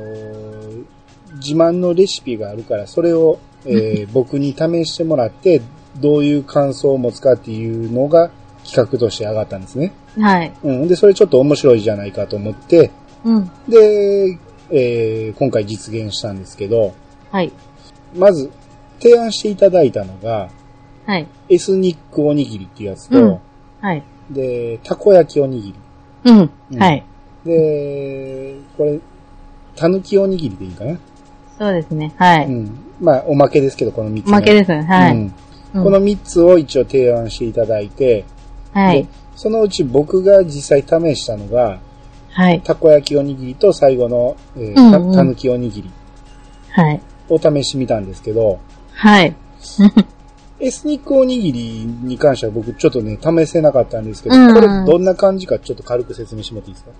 自慢のレシピがあるから、それを、えー僕に試してもらって、どういう感想を持つかっていうのが企画として上がったんですね。はい。うん。で、それちょっと面白いじゃないかと思って、うん。で、えー今回実現したんですけど、はい。まず、提案していただいたのが、はい。エスニックおにぎりっていうやつと、うんはい。で、たこ焼きおにぎり。うん。うんはい。で、これ、たぬきおにぎりでいいかな？そうですね。はい。うん。まあ、おまけですけど、この3つ、おまけですね。はい。うんうんこの3つを一応提案していただいて、はいで。そのうち僕が実際試したのが、はい。たこ焼きおにぎりと最後の、えーうんうんたたぬきおにぎりはい。を試してみたんですけど、はい。エスニックおにぎりに関しては僕ちょっとね、試せなかったんですけど、うんこれどんな感じかちょっと軽く説明してもらっていいですか？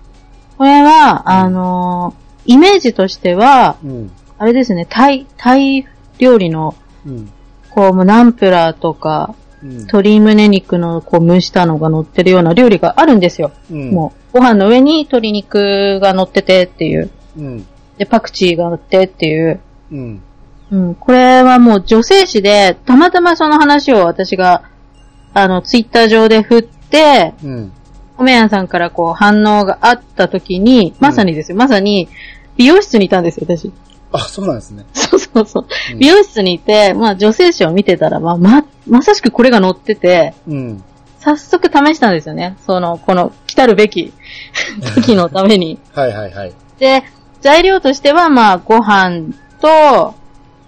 これは、あのーイメージとしては、うん。あれですね、タイ、タイ料理の、うん。こう、もうナンプラーとか、うん。鶏胸肉のこう蒸したのが乗ってるような料理があるんですよ。うん。もう、ご飯の上に鶏肉が乗っててっていう。うん。で、パクチーが乗ってっていう。うん。うん、これはもう女性誌で、たまたまその話を私が、あの、ツイッター上で振って、うん。米屋さんからこう反応があった時に、まさにですよ、まさに、美容室にいたんですよ、私。あ、そうなんですね。そうそうそう。うん美容室にいて、まあ女性誌を見てたら、まあ、ま、まさしくこれが載ってて、うん。早速試したんですよね。その、この、来たるべき時のために。はいはいはい。で、材料としては、まあ、ご飯と、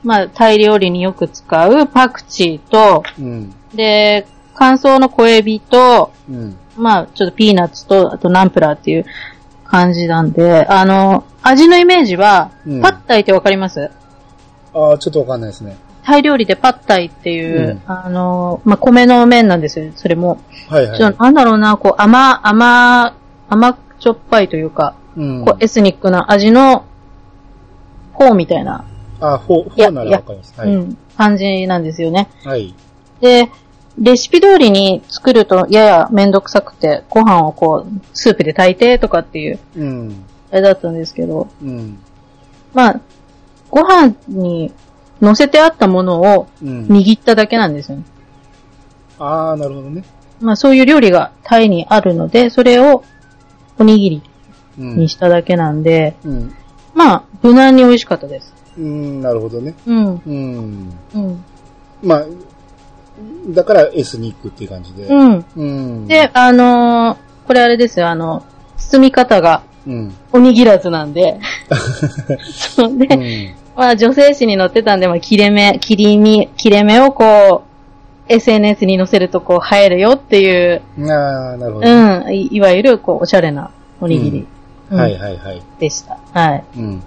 まあ、タイ料理によく使うパクチーと、うん。で、乾燥の小エビと、うん。まあ、ちょっとピーナッツと、あとナンプラーっていう感じなんで、あの、味のイメージは、うんパッタイってわかります？ああ、ちょっとわかんないですね。タイ料理でパッタイっていう、うんあの、まあ、米の麺なんですよ、それも。はいはい。ちょっとなんだろうな、こう、甘、甘、甘ちょっぱいというか、うん。こう、エスニックな味の、フォーみたいな、あ、フォー、フォーならわかります。はい。うん、感じなんですよね。はい。で、レシピ通りに作るとややめんどくさくて、ご飯をこう、スープで炊いてとかっていう、うん。あれだったんですけど、うん。まあ、ご飯に乗せてあったものをうん。握っただけなんですよね。ああ、なるほどね。まあそういう料理がタイにあるので、それをおにぎりうん。にしただけなんで、うん。まあ、無難に美味しかったです。うん、なるほどね。うん。うん。うん。まあ、だからエスニックっていう感じで。うん。うん。で、、あのーこれあれですよ、あの、包み方がうん。おにぎらずなんで、そうで、うん。まあ女性誌に載ってたんで、まあ切れ目、切り身、切れ目をこう、SNS に載せるとこう映えるよっていう、ああ、なるほど。うん、いいわゆるこうおしゃれなおにぎり、うんはいはいはい。でした。はい。うん。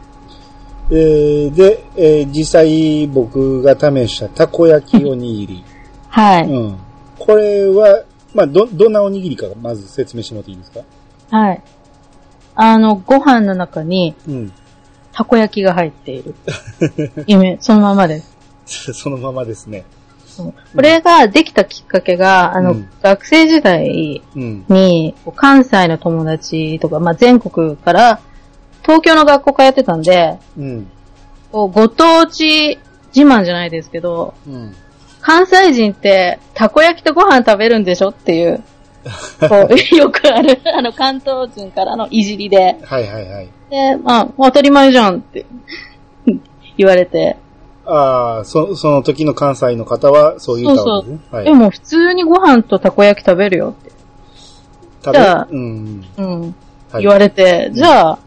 えー、で、えー実際僕が試したたこ焼きおにぎり。はい。うん。これは、まあ、ど、どんなおにぎりかまず説明してもらっていいですか？はい。あの、ご飯の中にうん。たこ焼きが入っている。夢、そのままです。そのままですね。これができたきっかけが、あの、うん学生時代うん。に、関西の友達とか、まあ、全国から、東京の学校通ってたんで、うん。こうご当地自慢じゃないですけど、うん。関西人って、たこ焼きとご飯食べるんでしょっていう、こう、よくある、あの、関東人からのいじりで、はいはいはい。で、まあ、当たり前じゃんって言われて、ああ、そ、その時の関西の方はそう言ったわけですね。はい。でも普通にご飯とたこ焼き食べるよって、食じゃあうん。うん、はい言われて、じゃあ、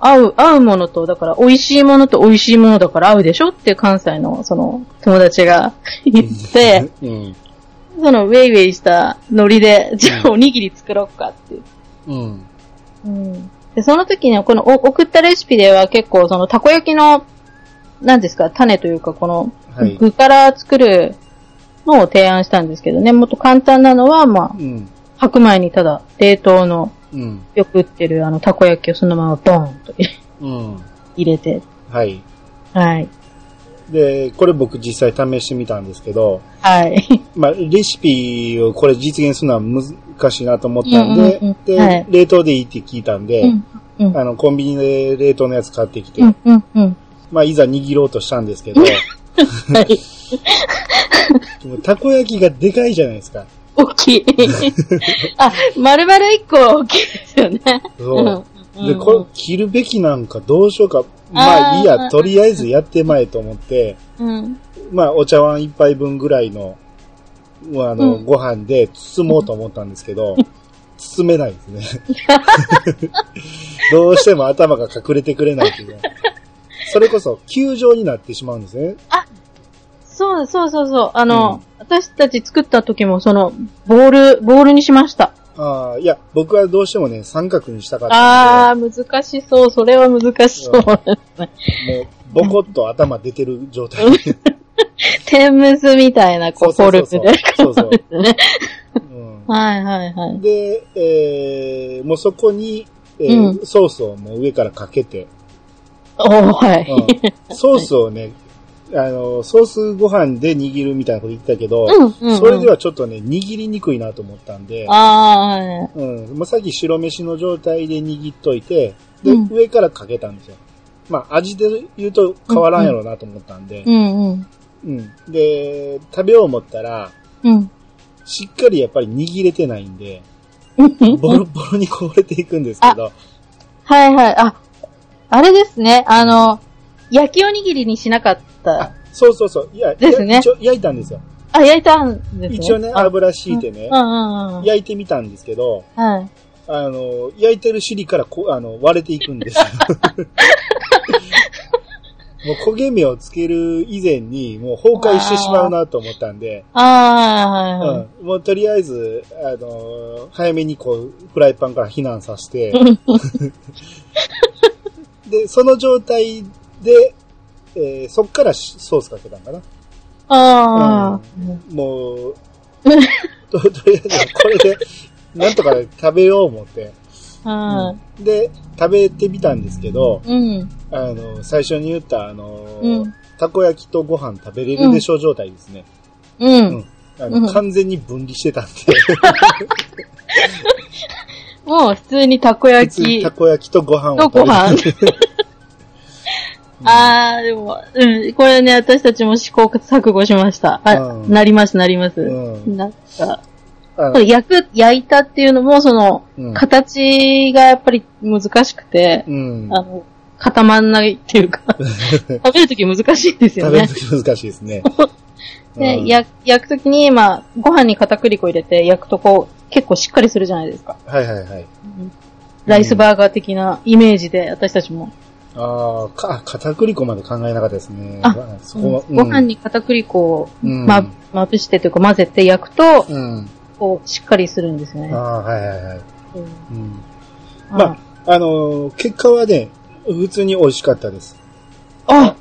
合う、合うものと、だから美味しいものと美味しいものだから合うでしょって関西のその友達が言って、うん。そのウェイウェイしたノリで、じゃあおにぎり作ろうかっていう。うん。うん。で、その時にこのお送ったレシピでは結構そのたこ焼きの、何ですか、種というかこのはい。具から作るのを提案したんですけどね、もっと簡単なのは、まあ、うん。白米にただ冷凍のうん。よく売ってるあのたこ焼きをそのままボーンとうん。入れて、はい。はい。で、これ僕実際試してみたんですけど、はい。まあ、レシピをこれ実現するのは難しいなと思ったんで、うんうんうんで、はい冷凍でいいって聞いたんで、うん。うん。あの、コンビニで冷凍のやつ買ってきて、うん。うん。うん。まあ、いざ握ろうとしたんですけど、はい。たこ焼きがでかいじゃないですか。大きい。あ、丸々一個大きいですよね。そう。うんで、これ、切るべきなんかどうしようか。まあいいや、とりあえずやってまえと思って、うん。まあお茶碗一杯分ぐらいの、まああの、うんご飯で包もうと思ったんですけど、包めないですね。どうしても頭が隠れてくれないというか。それこそ、球状になってしまうんですね。そうそうそうそう。あの、うん、私たち作った時もその、ボール、ボールにしました。ああ、いや、僕はどうしてもね、三角にしたかったああ、難しそう。それは難しそう。もう、ボコッと頭出てる状態。天むすみたいな、こう、フォルムで。そうそう。ね。はいはいはい。で、えー、もうそこに、えーソースをもう上からかけて、おーはい。うんソースをね、あの、ソースご飯で握るみたいなこと言ってたけど、うんうんうんそれではちょっとね、握りにくいなと思ったんで、ああ、うん、もうさっき白飯の状態で握っといて、で、うん上からかけたんですよ。まあ、味で言うと変わらんやろうなと思ったんで、うんうん。うん。で、食べよう思ったら、うん。しっかりやっぱり握れてないんで、うんボロボロにこぼれていくんですけど、はいはい。あ、あれですね。あの、焼きおにぎりにしなかったあ。そうそうそう。いや、ですねや一応焼いたんですよ。あ、焼いたんですね。一応ね、あ油敷いてねう、んうんうん。焼いてみたんですけど、はい。あの、焼いてる尻からこあの割れていくんですよ。もう焦げ目をつける以前に、もう崩壊してしまうなと思ったんで、ああ、はいはい。うん、もうとりあえず、あの、早めにこう、フライパンから避難させて、で、その状態で、えーそっからソースかけたんかな。ああ。もう、と、とりあえずこれで、なんとか食べよう思って。はで、食べてみたんですけど、い。うん。あの、最初に言った、あの、うんたこ焼きとご飯食べれるでしょう状態ですね。うん。あの、うん完全に分離してたんで、もう普通にたこ普焼きた。こ焼きとご飯をとご飯食べる。ああ、でも、うん。これね、私たちも試行錯誤しました。あ、うんなります、なります。うんなんか、あの焼く、焼いたっていうのも、その、うん形がやっぱり難しくて、うん。あの、固まんないっていうか、食べるとき難しいんですよね食べる。とき難しいですね。で、うん焼焼くときに、まあ、ご飯に片栗粉入れて焼くとこう、結構しっかりするじゃないですか。はいはいはい。ライスバーガー的なイメージで、私たちも。ああ、か、片栗粉まで考えなかったですね。あまそこは、ご飯に片栗粉を、うんま、まぶしてというか混ぜて焼くと、うん。こう、しっかりするんですよね。ああ、はいはいはい。うんうん。まあ、あのー結果はね、普通に美味しかったです。あ、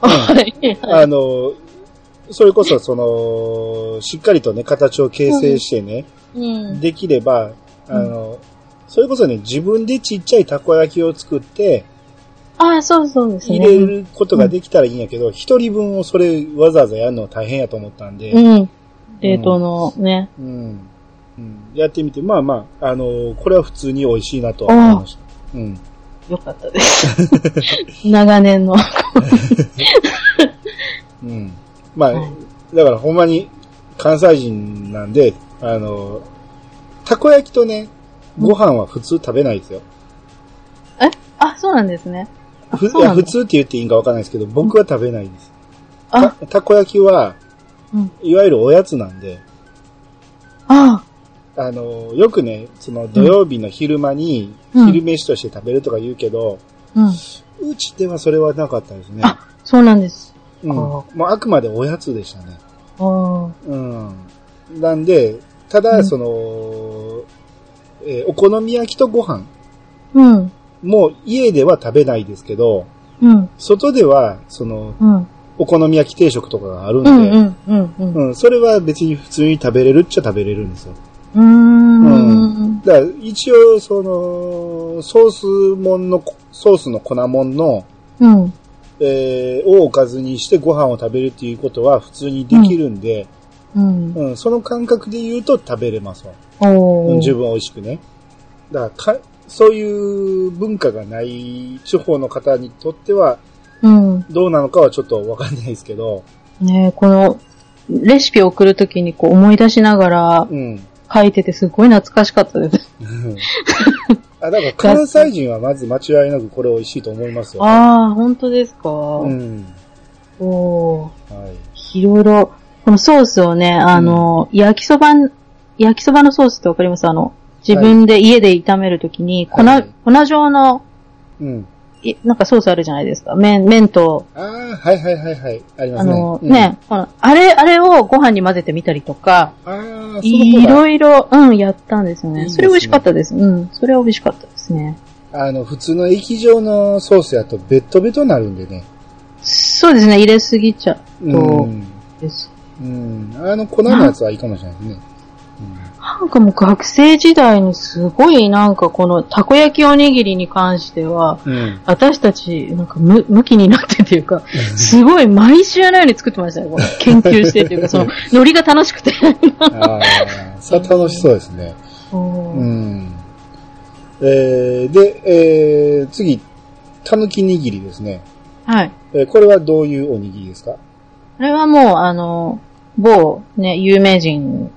あ、はい。あのーそれこそ、その、しっかりとね、形を形成してね、うん。できれば、あの、それこそね、自分でちっちゃいたこ焼きを作って、あ、そうそうですね。入れることができたらいいんやけど、一、人分をそれわざわざやるの大変やと思ったんで、うん。冷凍のね。うん。うん。やってみて、まあまあ、あのーこれは普通に美味しいなとは思いました。うん。よかったです。長年の。うん。まあ、はいだからほんまに関西人なんで、あのーたこ焼きとね、ご飯は普通食べないですよ。え？あ、そうなんですね。いや、普通って言っていいんかわかんないですけど、僕は食べないです。あ、たたこ焼きは、うん。いわゆるおやつなんで、あ、あのーよくね、その土曜日の昼間に、うん昼飯として食べるとか言うけど、うん。うちではそれはなかったですね。あ、そうなんです。うん。あもうあくまでおやつでしたね。あーうん。なんで、ただ、うんその、えーお好み焼きとご飯うん。も家では食べないですけど、うん。外では、その、うん。お好み焼き定食とかがあるんうで、ん。うん。うん。うん。うんそれは別に普通に食べれるっちゃ食べれるんですよ。うーん。だから一応、その、ソースもんの、ソースの粉もんの、うん。えーをおかずにしてご飯を食べるっていうことは普通にできるんで、うん。うんその感覚で言うと食べれますわ。十分美味しくね。だからか、そういう文化がない地方の方にとっては、うん。どうなのかはちょっとわかんないですけど、ねこの、レシピを送るときにこう思い出しながらうん。書いててすごい懐かしかったです。あ、だから 関西人はまず間違いなくこれ美味しいと思いますよ。ああ、本当ですか？うん。おー。はい。いろいろ、このソースをね、あの、焼きそばん、焼きそばのソースってわかります？あの、自分で家で炒めるときに、粉、はい粉状の、うん。いなんかソースあるじゃないですか。麺、麺と、ああ、はいはいはいはい。ありまあすね。の、うんね、このあれ、あれをご飯に混ぜてみたりとか、ああ、そのいろいろ、うん、やったんですよね。いいねそれ美味しかったです。うん、それは美味しかったですね。あの、普通の液状のソースやとベッドベトになるんでね。そうですね、入れすぎちゃうとん。です。うん。あの粉のやつはいいかもしれないですね。なんかもう学生時代にすごいなんかこのたこ焼きおにぎりに関しては、うん。うん。私たちなんか無無気になってっていうか、すごい毎週のように作ってましたね。この 研究してっていうか、そのノリが楽しくて。ああ、それは楽しそうですね。ううんん。えー、で、えー、次、たぬき握りですね。はい。えーこれはどういうおにぎりですか？これはもう、あの、某ね、有名人、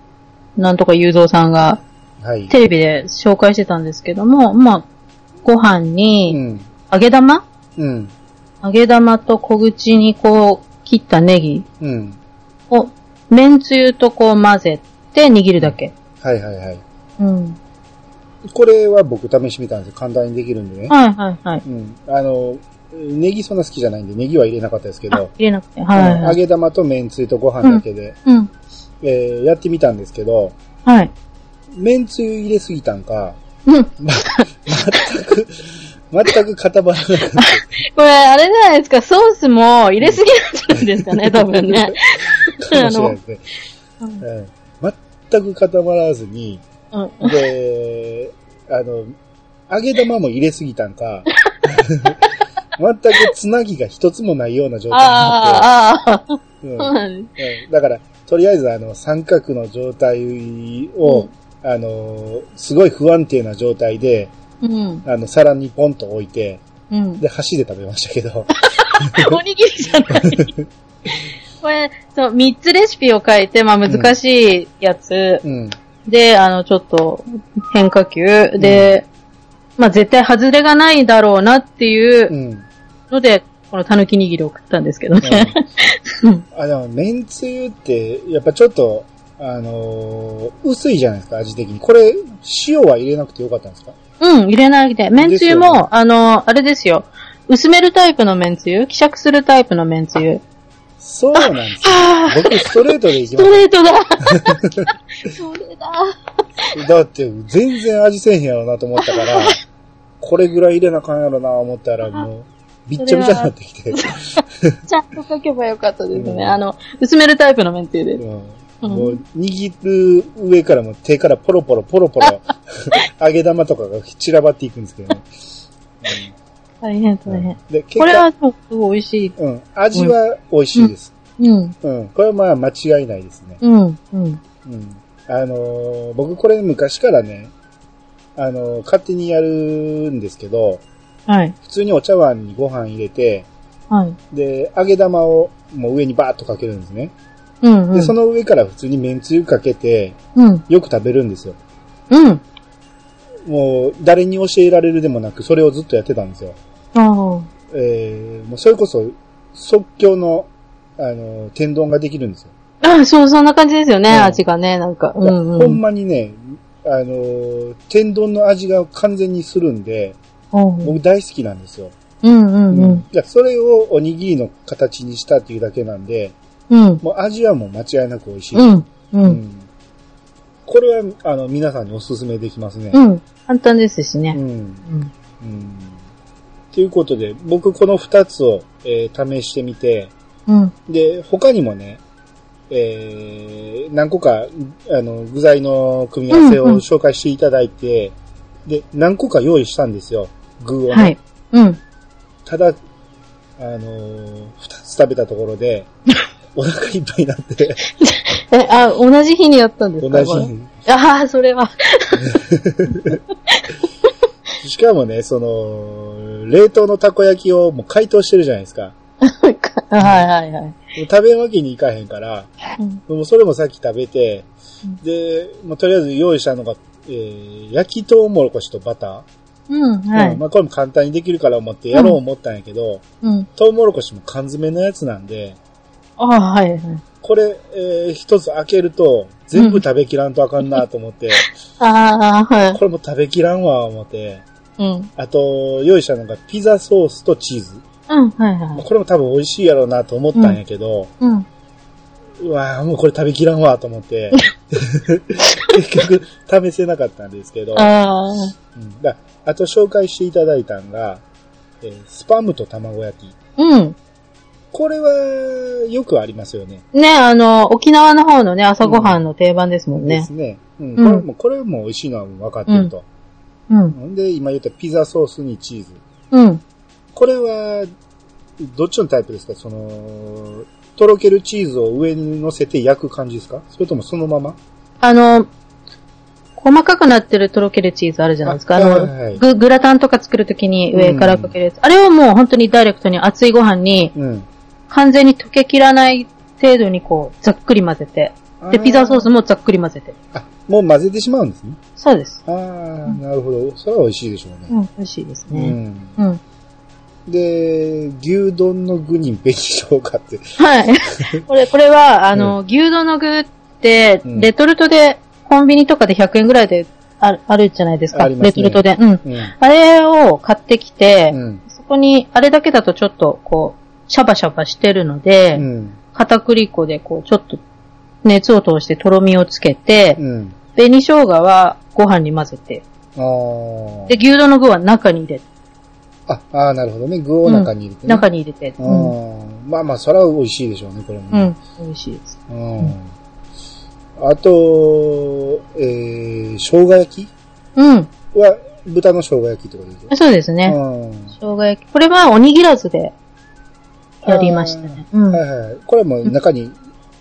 なんとか雄三さんがはい。テレビで紹介してたんですけども、まあ、ご飯うに、ん。揚げ玉？うん。揚げ玉と小口にこう、切ったネギうん。を、麺つゆとこう混ぜて握るだけ。はいはいはい。うん。これは僕試してみたんですよ。簡単にできるんでね。はいはいはい。うん。あの、ネギそんな好きじゃないんで、ネギは入れなかったですけあど、入れなくて。はいはい揚はい。げ玉と麺つゆとご飯だけで、うん。えーやってみたんですけど、はい。麺つゆ入れすぎたんか、うん。こま、全く、全く固まらなくて、れ、あれじゃないですか、ソースも入れすぎなんじゃないですかね、多分ね。かもしれないですね。うんうん全く固まらずに、うん。で、あの、揚げ玉も入れすぎたんか、全くつなぎが一つもないような状態になああ、ああ、って、う。うんだから、とりあえずあの、三角の状態を、あの、すごい不安定な状態で、うん。あの、皿にポンと置いて、うん。で、箸で食べましたけど、おにぎりじゃない。これ、そう、三つレシピを書いて、まあ難しいやつ、うん。で、あの、ちょっと変化球で、まあ絶対外れがないだろうなっていううん。ので、このたぬき握りを食ったんですけどね。あ、でも、麺つゆって、やっぱちょっと、あのー薄いじゃないですか、味的に。これ、塩は入れなくてよかったんですか？うん、入れないで。麺つゆも、ねあの、あれですよ。薄めるタイプの麺つゆ？希釈するタイプの麺つゆ？そうなんですよ。ああ、僕、ストレートでいきスまトレートだ それだす。だって、全然味せえへんやろなと思ったから、これぐらい入れなあかんやろな思ったら、もう、びっちゃびちゃになってきて。ちゃんと書けばよかったですね。うんあの、薄めるタイプの麺つゆです。うんうんもう、握る上からも手からポロポロポロポロ、揚げ玉とかが散らばっていくんですけどね。大変うん大変。で、結これはすごい美味しい。うん、味は美味しいです。うん、うん、これはまあ間違いないですね。うん、うん。うん。あのー僕これ昔からね、あのー勝手にやるんですけど、はい、普通にお茶碗にご飯入れて、はい。で、揚げ玉をもう上にバーッとかけるんですね。うん、うで、ん。その上から普通に麺つゆかけて、うん、よく食べるんですよ。うん。もう、誰に教えられるでもなく、それをずっとやってたんですよ。ああ。えー、もうそれこそ、即興の、あのー天丼ができるんですよ。あそう、そんな感じですよね、うん味がね、なんか。うん、うん。ほんまにね、あのー天丼の味が完全にするんで、うん、僕大好きなんですよ。うん、うん、うん。いやそれをおにぎりの形にしたっていうだけなんで、うん、もう味はもう間違いなく美味しい。うん、う。うんんこれは、あの、皆さんにお勧めできますね。うん。簡単ですしね。うん。うん。うん。ということで、僕この二つを、えー試してみて、うん。で、他にもね、えー、何個か、あの、具材の組み合わせをうんうん紹介していただいて、で、何個か用意したんですよ。具をね。はい。うん。ただ、あのー二つ食べたところで、お腹いっぱいになって、え、あ、同じ日にやったんです同じかこれああ、それは。しかもね、その、冷凍のたこ焼きをもう解凍してるじゃないですか。はいはいはい。食べんわけにいかへんから、うんもうそれもさっき食べてうん、で、もうとりあえず用意したのが、えー、焼きとうもろこしとバター。うん、はい。うんまあこれも簡単にできるから思ってやろう思ったんやけど、うん。とうもろこしも缶詰のやつなんで、ああ、はいはい。これ、えー一つ開けると、全部食べきらんとあかんなと思って、ああ、はい。これも食べきらんわ、思って。うん。あと、用意したのがピザソースとチーズ。うん、はいはい。これも多分美味しいやろうなと思ったんやけど、うん。うわぁ、もうこれ食べきらんわと思って、結局試せなかったんですけど、ああ、うんだあと紹介していただいたのが、えースパムと卵焼き。うん。これはよくありますよね。ね、あの、沖縄の方のね、朝ごはんの定番ですもんねです。ね。うん。うんこれも、これも美味しいのは分かってると。うん。ん、で、今言ったピザソースにチーズ。うん。これは、どっちのタイプですか？その、とろけるチーズを上に乗せて焼く感じですか？それともそのまま？あの、細かくなってるとろけるチーズあるじゃないですか。ああはいググラタンとか作るときに上からかけるやつ。あれをもう本当にダイレクトに熱いご飯にうん。完全に溶けきらない程度にこう、ざっくり混ぜて。で、ピザソースも。もざっくり混ぜて。あ、もう混ぜてしまうんですね。そうです。ああ、なるほど。それは美味しいでしょうね。うん、美味しいですね。うん。うん。で、牛丼の具に紅生姜って。はい。これ、これは、あの、牛丼の具って、うんレトルトで、コンビニとかで100円ぐらいであるあるじゃないですか。すねレトルトで。うん。うん。あれを買ってきて、うん。そこに、あれだけだとちょっと、こう、シャバシャバしてるので、うん。片栗粉で、こう、ちょっと、熱を通してとろみをつけて、うん。紅生姜はご飯に混ぜて。で、牛丼の具は中に入れて、あ、あーなるほどね。具を中に入れてね。中に入れて、ううん。ん。まあまあ、それは美味しいでしょうね、これもね。うん。美味しいです。うん。あと、えー、生姜焼き？うん。は、豚の生姜焼きってことですよ。そうですね。うん。生姜焼き。これはおにぎらずでやりましたね。うんはいはい。これはもう中に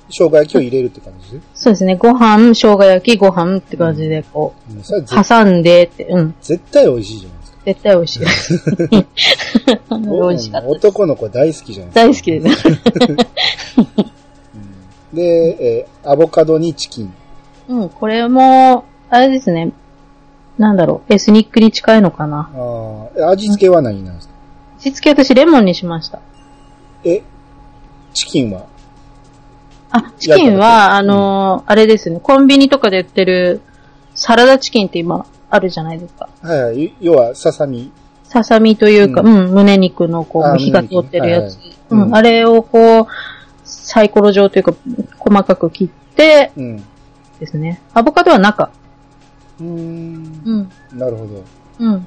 生姜焼きを入れるって感じです？そうですね。ご飯、生姜焼き、ご飯って感じで、こうう、絶挟んでって、うん。絶対美味しいじゃないですか。絶対美味しい。美味しかった。男の子大好きじゃないですか。大好きです。で、えーアボカドにチキン。うん、これも、あれですね。なんだろう、エスニックに近いのかな。あー味付けは何なんですか、味付け私レモンにしました。え、チキンは？あ、チキンは、あのーあれですね、コンビニとかで売ってるサラダチキンって今あるじゃないですか。はいはい。要は、ささみ。ささみというか、ううん、胸肉のこあう、火が通ってるやつ。胸肉ねはいはいうん、あれをこう、サイコロ状というか、細かく切ってうん。ですね。アボカドは中。うーん。うん。なるほど。うん。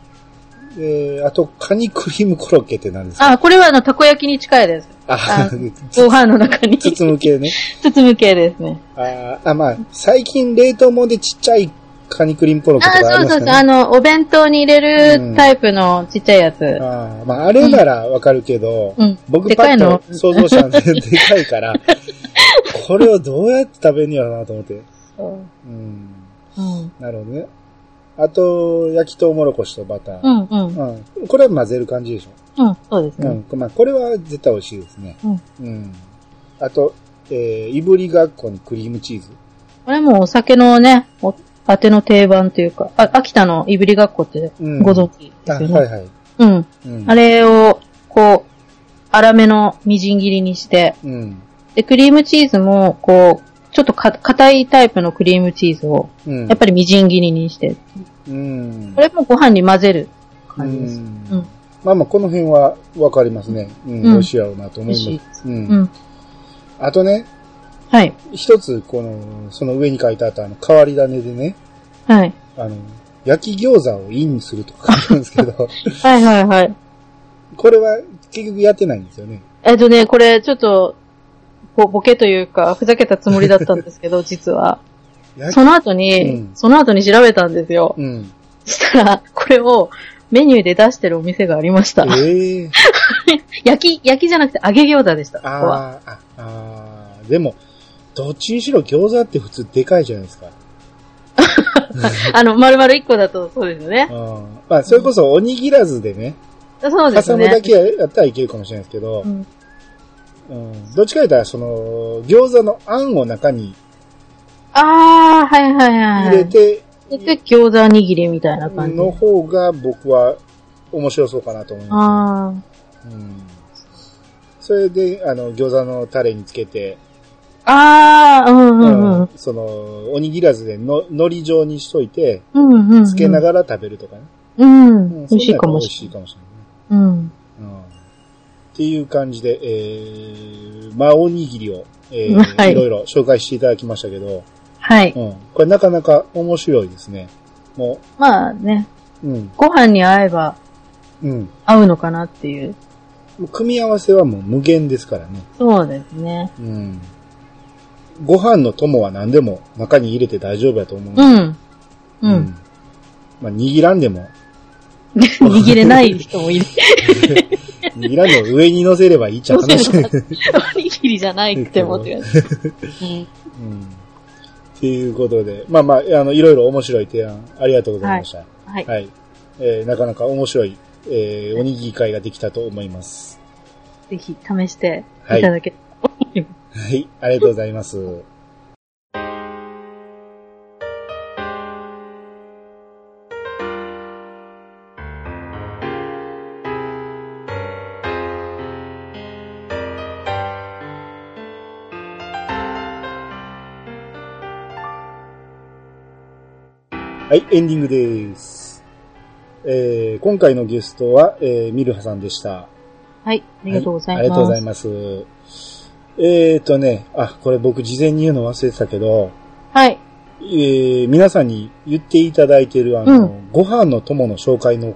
えー、あと、カニクリームコロッケって何ですか？あ、これはあの、たこ焼きに近いです。ああ ご飯の中に包む系ね。包む系ですね。あーあ、まあ、最近冷凍もんでちっちゃいカニクリームコロッケとあ、かあそうそうそう。りますかね。あの、お弁当に入れるタイプのちっちゃいやつ。あーまあ、あれならわかるけど、うん。僕パッと想像したんで、でかいから、これをどうやって食べんやろなと思って。そううん。うん。なるほどね。あと、焼きとうもろこしとバター。うん、うん。うん。これは混ぜる感じでしょ？うん、そうですね。うん。まあ、これは絶対美味しいですね。うん。うん。あと、えー、いぶりがっこにクリームチーズ。これもお酒のね、お当ての定番というか、あ、秋田のいぶりがっこってうんご存知あ、ですよね。はいはい。うん。うん。あれを、こう、粗めのみじん切りにして、うん。で、クリームチーズも、こう、ちょっとか、硬いタイプのクリームチーズを、うん。やっぱりみじん切りにして、うん。これもご飯に混ぜる感じです。ううんん。まあまあ、この辺はわかりますね。うん。うん美味しいやろうなと思います。う。うんん。あとね、はい。一つ、この、その上に書いてあったあの、変わり種でね、はい。あの、焼き餃子をインにするとか書いてあるんですけど、はいはいはい。これは結局やってないんですよね。えっとね、これちょっと、こうボケというか、ふざけたつもりだったんですけど、実は。その後に、うんその後に調べたんですよ。うん。そしたら、これをメニューで出してるお店がありました。ええ 焼き、焼きじゃなくて揚げ餃子でした、ここは。あーあ、あーでも、どっちにしろ餃子って普通でかいじゃないですか。あの、丸々1個だとそうですよね。うん。まあ、それこそおにぎらずでね、そうですね。挟むだけやったらいけるかもしれないですけど、うんうん、どっちか言ったら、その、餃子のあんを中にあー、はいはいはい。入れて、で、餃子握りみたいな感じ。の方が僕は面白そうかなと思いまあす、ね。うん。それで、あの、餃子のタレにつけて、ああ、うんうんうん。その、おにぎらずでの、海苔状にしといて、うんうんうん。つけながら食べるとかね。うん。うん美味しいかもしれなんやったら美味しいかもしれないね。うん。うんっていう感じで、えー、まあ、おにぎりを、えーはいいろいろ紹介していただきましたけど、はい。うん。これなかなか面白いですね。もまあね、う、うん、ご飯に合えばうん。合うのかなっていう組み合わせはもう無限ですからね。そうですね。うん。ご飯の友は何でも中に入れて大丈夫やと思う。うん。うん。。まあ、握らんでも、握れない人もいる。握らんでも上に乗せればいいっちゃう話。乗せおにぎりじゃないくてもって。う んうん。いうことで、まあまあ、あの、いろいろ面白い提案ありがとうございました。はい。はい。えーなかなか面白い、えーおにぎり会ができたと思います。ぜひ試していただけたらと思いはい。ありがとうございます。はい、エンディングです。えー今回のゲストは、えーミルハさんでした。はい。ありがとうございます。はありがとうございます。えーとね、あ、これ僕事前に言うの忘れてたけど、はい。えー皆さんに言っていただいてるあの、うご飯の友の紹介の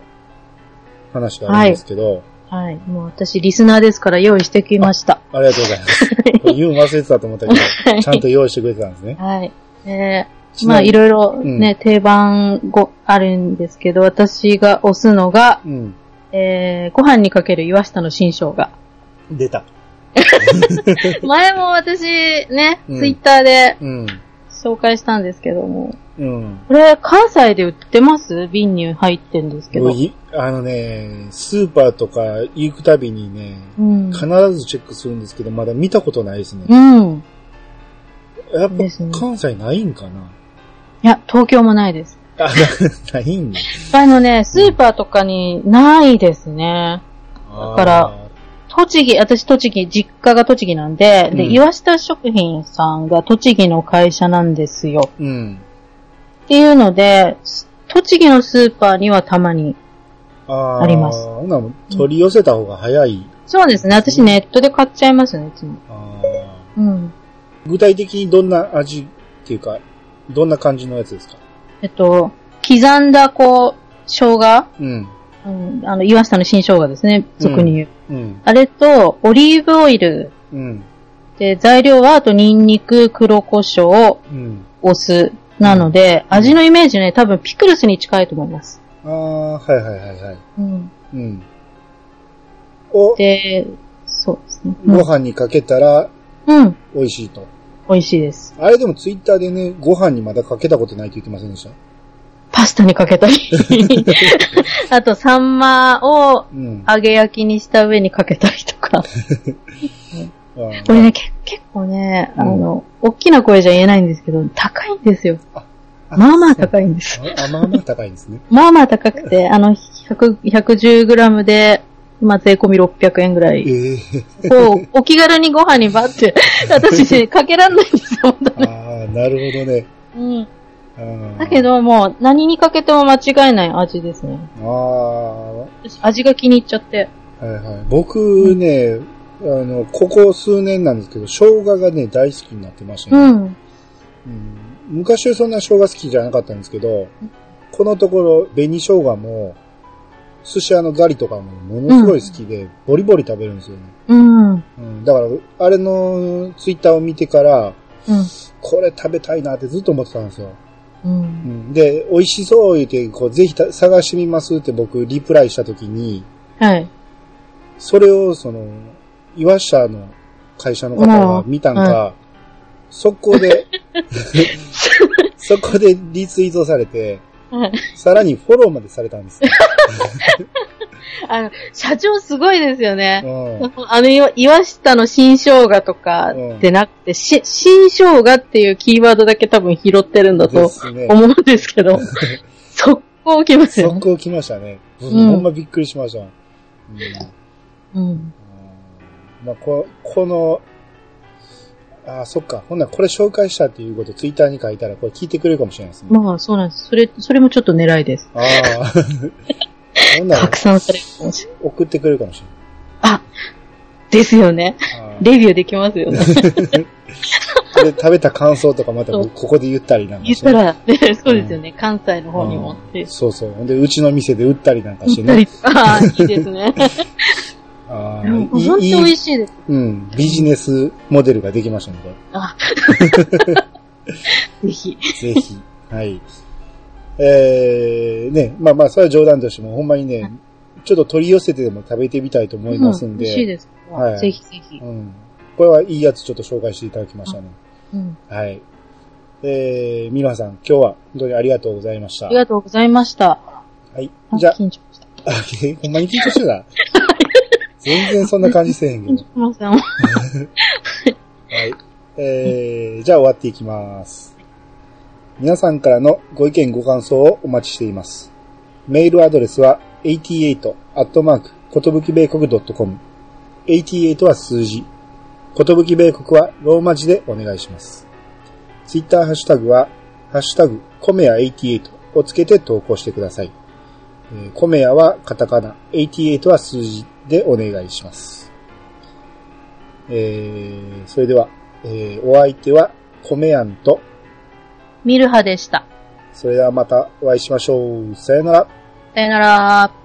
話があるんですけど、はい。もう私、リスナーですから用意してきました。ありがとうございます。これ言うの忘れてたと思ったけど、ちゃんと用意してくれてたんですね。はい。えー、まあ、いろいろうんね、定番ご、あるんですけど、私が推すのが、うん。えー、ご飯にかける岩下の新生姜。出た。前も私、ね、うんツイッターでうん。紹介したんですけども、うん。これ、関西で売ってます？瓶に入ってんですけど。いあのね、スーパーとか行くたびにね、うん。必ずチェックするんですけど、まだ見たことないですね。うん。やっぱ関西ないんかな？いや、東京もないです。あ、ないんだ。あのね、スーパーとかにないですね。だから、栃木、私栃木、実家が栃木なんで、で、うん岩下食品さんが栃木の会社なんですよ。うん。っていうので、栃木のスーパーにはたまに。あありますほな取り寄せた方が早い。そうですね。私ネットで買っちゃいますね、いつも。あうん。ー具体的にどんな味っていうか、どんな感じのやつですか？えっと、刻んだ、こう、生姜うん。うん、あの、岩下の新生姜ですね、俗に言う。うん。あれと、オリーブオイル。うん。で、材料は、あと、ニンニク、黒胡椒、うん。お酢。なので、うん味のイメージね、多分ピクルスに近いと思います。ああ、はいはいはいはい。うん。うん。を、で、そうですね。ご飯にかけたらうん。美味しいと。美味しいです。あれでもツイッターでね、ご飯にまだかけたことないって言ってませんでした？パスタにかけたり。あと、サンマをうん。揚げ焼きにした上にかけたりとか。これね、け結構ね、あの、大きな声じゃ言えないんですけど、高いんですよ。あまあまあ高いんです。あ、まあまあ高いんですね。まあまあ高くて、あの、100 110g で、まあ税込み600円ぐらえい。えこう、お気軽にご飯にバって、私ね、かけらんないんですよ、本当に。ああ、なるほどね。うん。だけ、どもう、何にかけても間違いない味ですね。ああ、私味が気に入っちゃって。はいはい。僕ね、あの、ここ数年なんですけど、生姜がね、大好きになってましたね。うん。うん昔はそんな生姜好きじゃなかったんですけど、このところ、紅生姜も、寿司屋のガリとかもものすごい好きで、ボリボリ食べるんですよね。うん。うん、だから、あれのツイッターを見てから、うん。これ食べたいなってずっと思ってたんですよ。う。うんん、で、美味しそう言って、こう、ぜひた探してみますって僕、リプライしたときに、はい。それを、その、岩下の会社の方が見たんか、速攻で、そこでリツイートされて、はい。さらにフォローまでされたんですよ。あの、社長すごいですよね。うんあの、岩岩下の新生姜とかでなくて、し、新生姜っていうキーワードだけ多分拾ってるんだと。思うんですけど、速攻来ますよね。速攻来ましたね。んほんまびっくりしました。うんうん。まあ、ここの、ああ、そっか。ほんならこれ紹介したっていうことツイッターに書いたらこれ聞いてくれるかもしれないですね。まあ、そうなんです。それ、それもちょっと狙いです。ああ。拡散されるかもしれない。送ってくれるかもしれあ、ですよね。レビューできますよね。で、食べた感想とかまたここで言ったりなんかして。言ったら、ね、そうですよね。関西の方にもって。そうそう。で、うちの店で売ったりなんかして言ったりね。とか、いいですね。あ本当美い、いい味しいです。うん、ビジネスモデルができましたね、こあ、ぜひ。れ。ぜひ。はい。えー、ね、まあまあ、それは冗談としても、ほんまにね、ちょっと取り寄せてでも食べてみたいと思いますんで。美味しいです。はいぜひぜひ。うん。これはいいやつちょっと紹介していただきましたね。うん。はい。えー、ミラさん、今日は本当にありがとうございました。ありがとうございました。はい。あじゃ緊張した。あ、えほんまに緊張してた？全然そんな感じせえへんけど 緊張。しました。はい。えー、じゃあ終わっていきます。皆さんからのご意見ご感想をお待ちしています。メールアドレスは88アットマーク、ことぶき米国 .com。88は数字。ことぶき米国はローマ字でお願いします。ツイッターハッシュタグは、ハッシュタグ、コメヤ88をつけて投稿してください。えーコメヤはカタカナ、88は数字でお願いします。えー、それでは、えー、お相手は、コメヤンと、ミルハでした。それではまたお会いしましょう。さよなら。さよなら。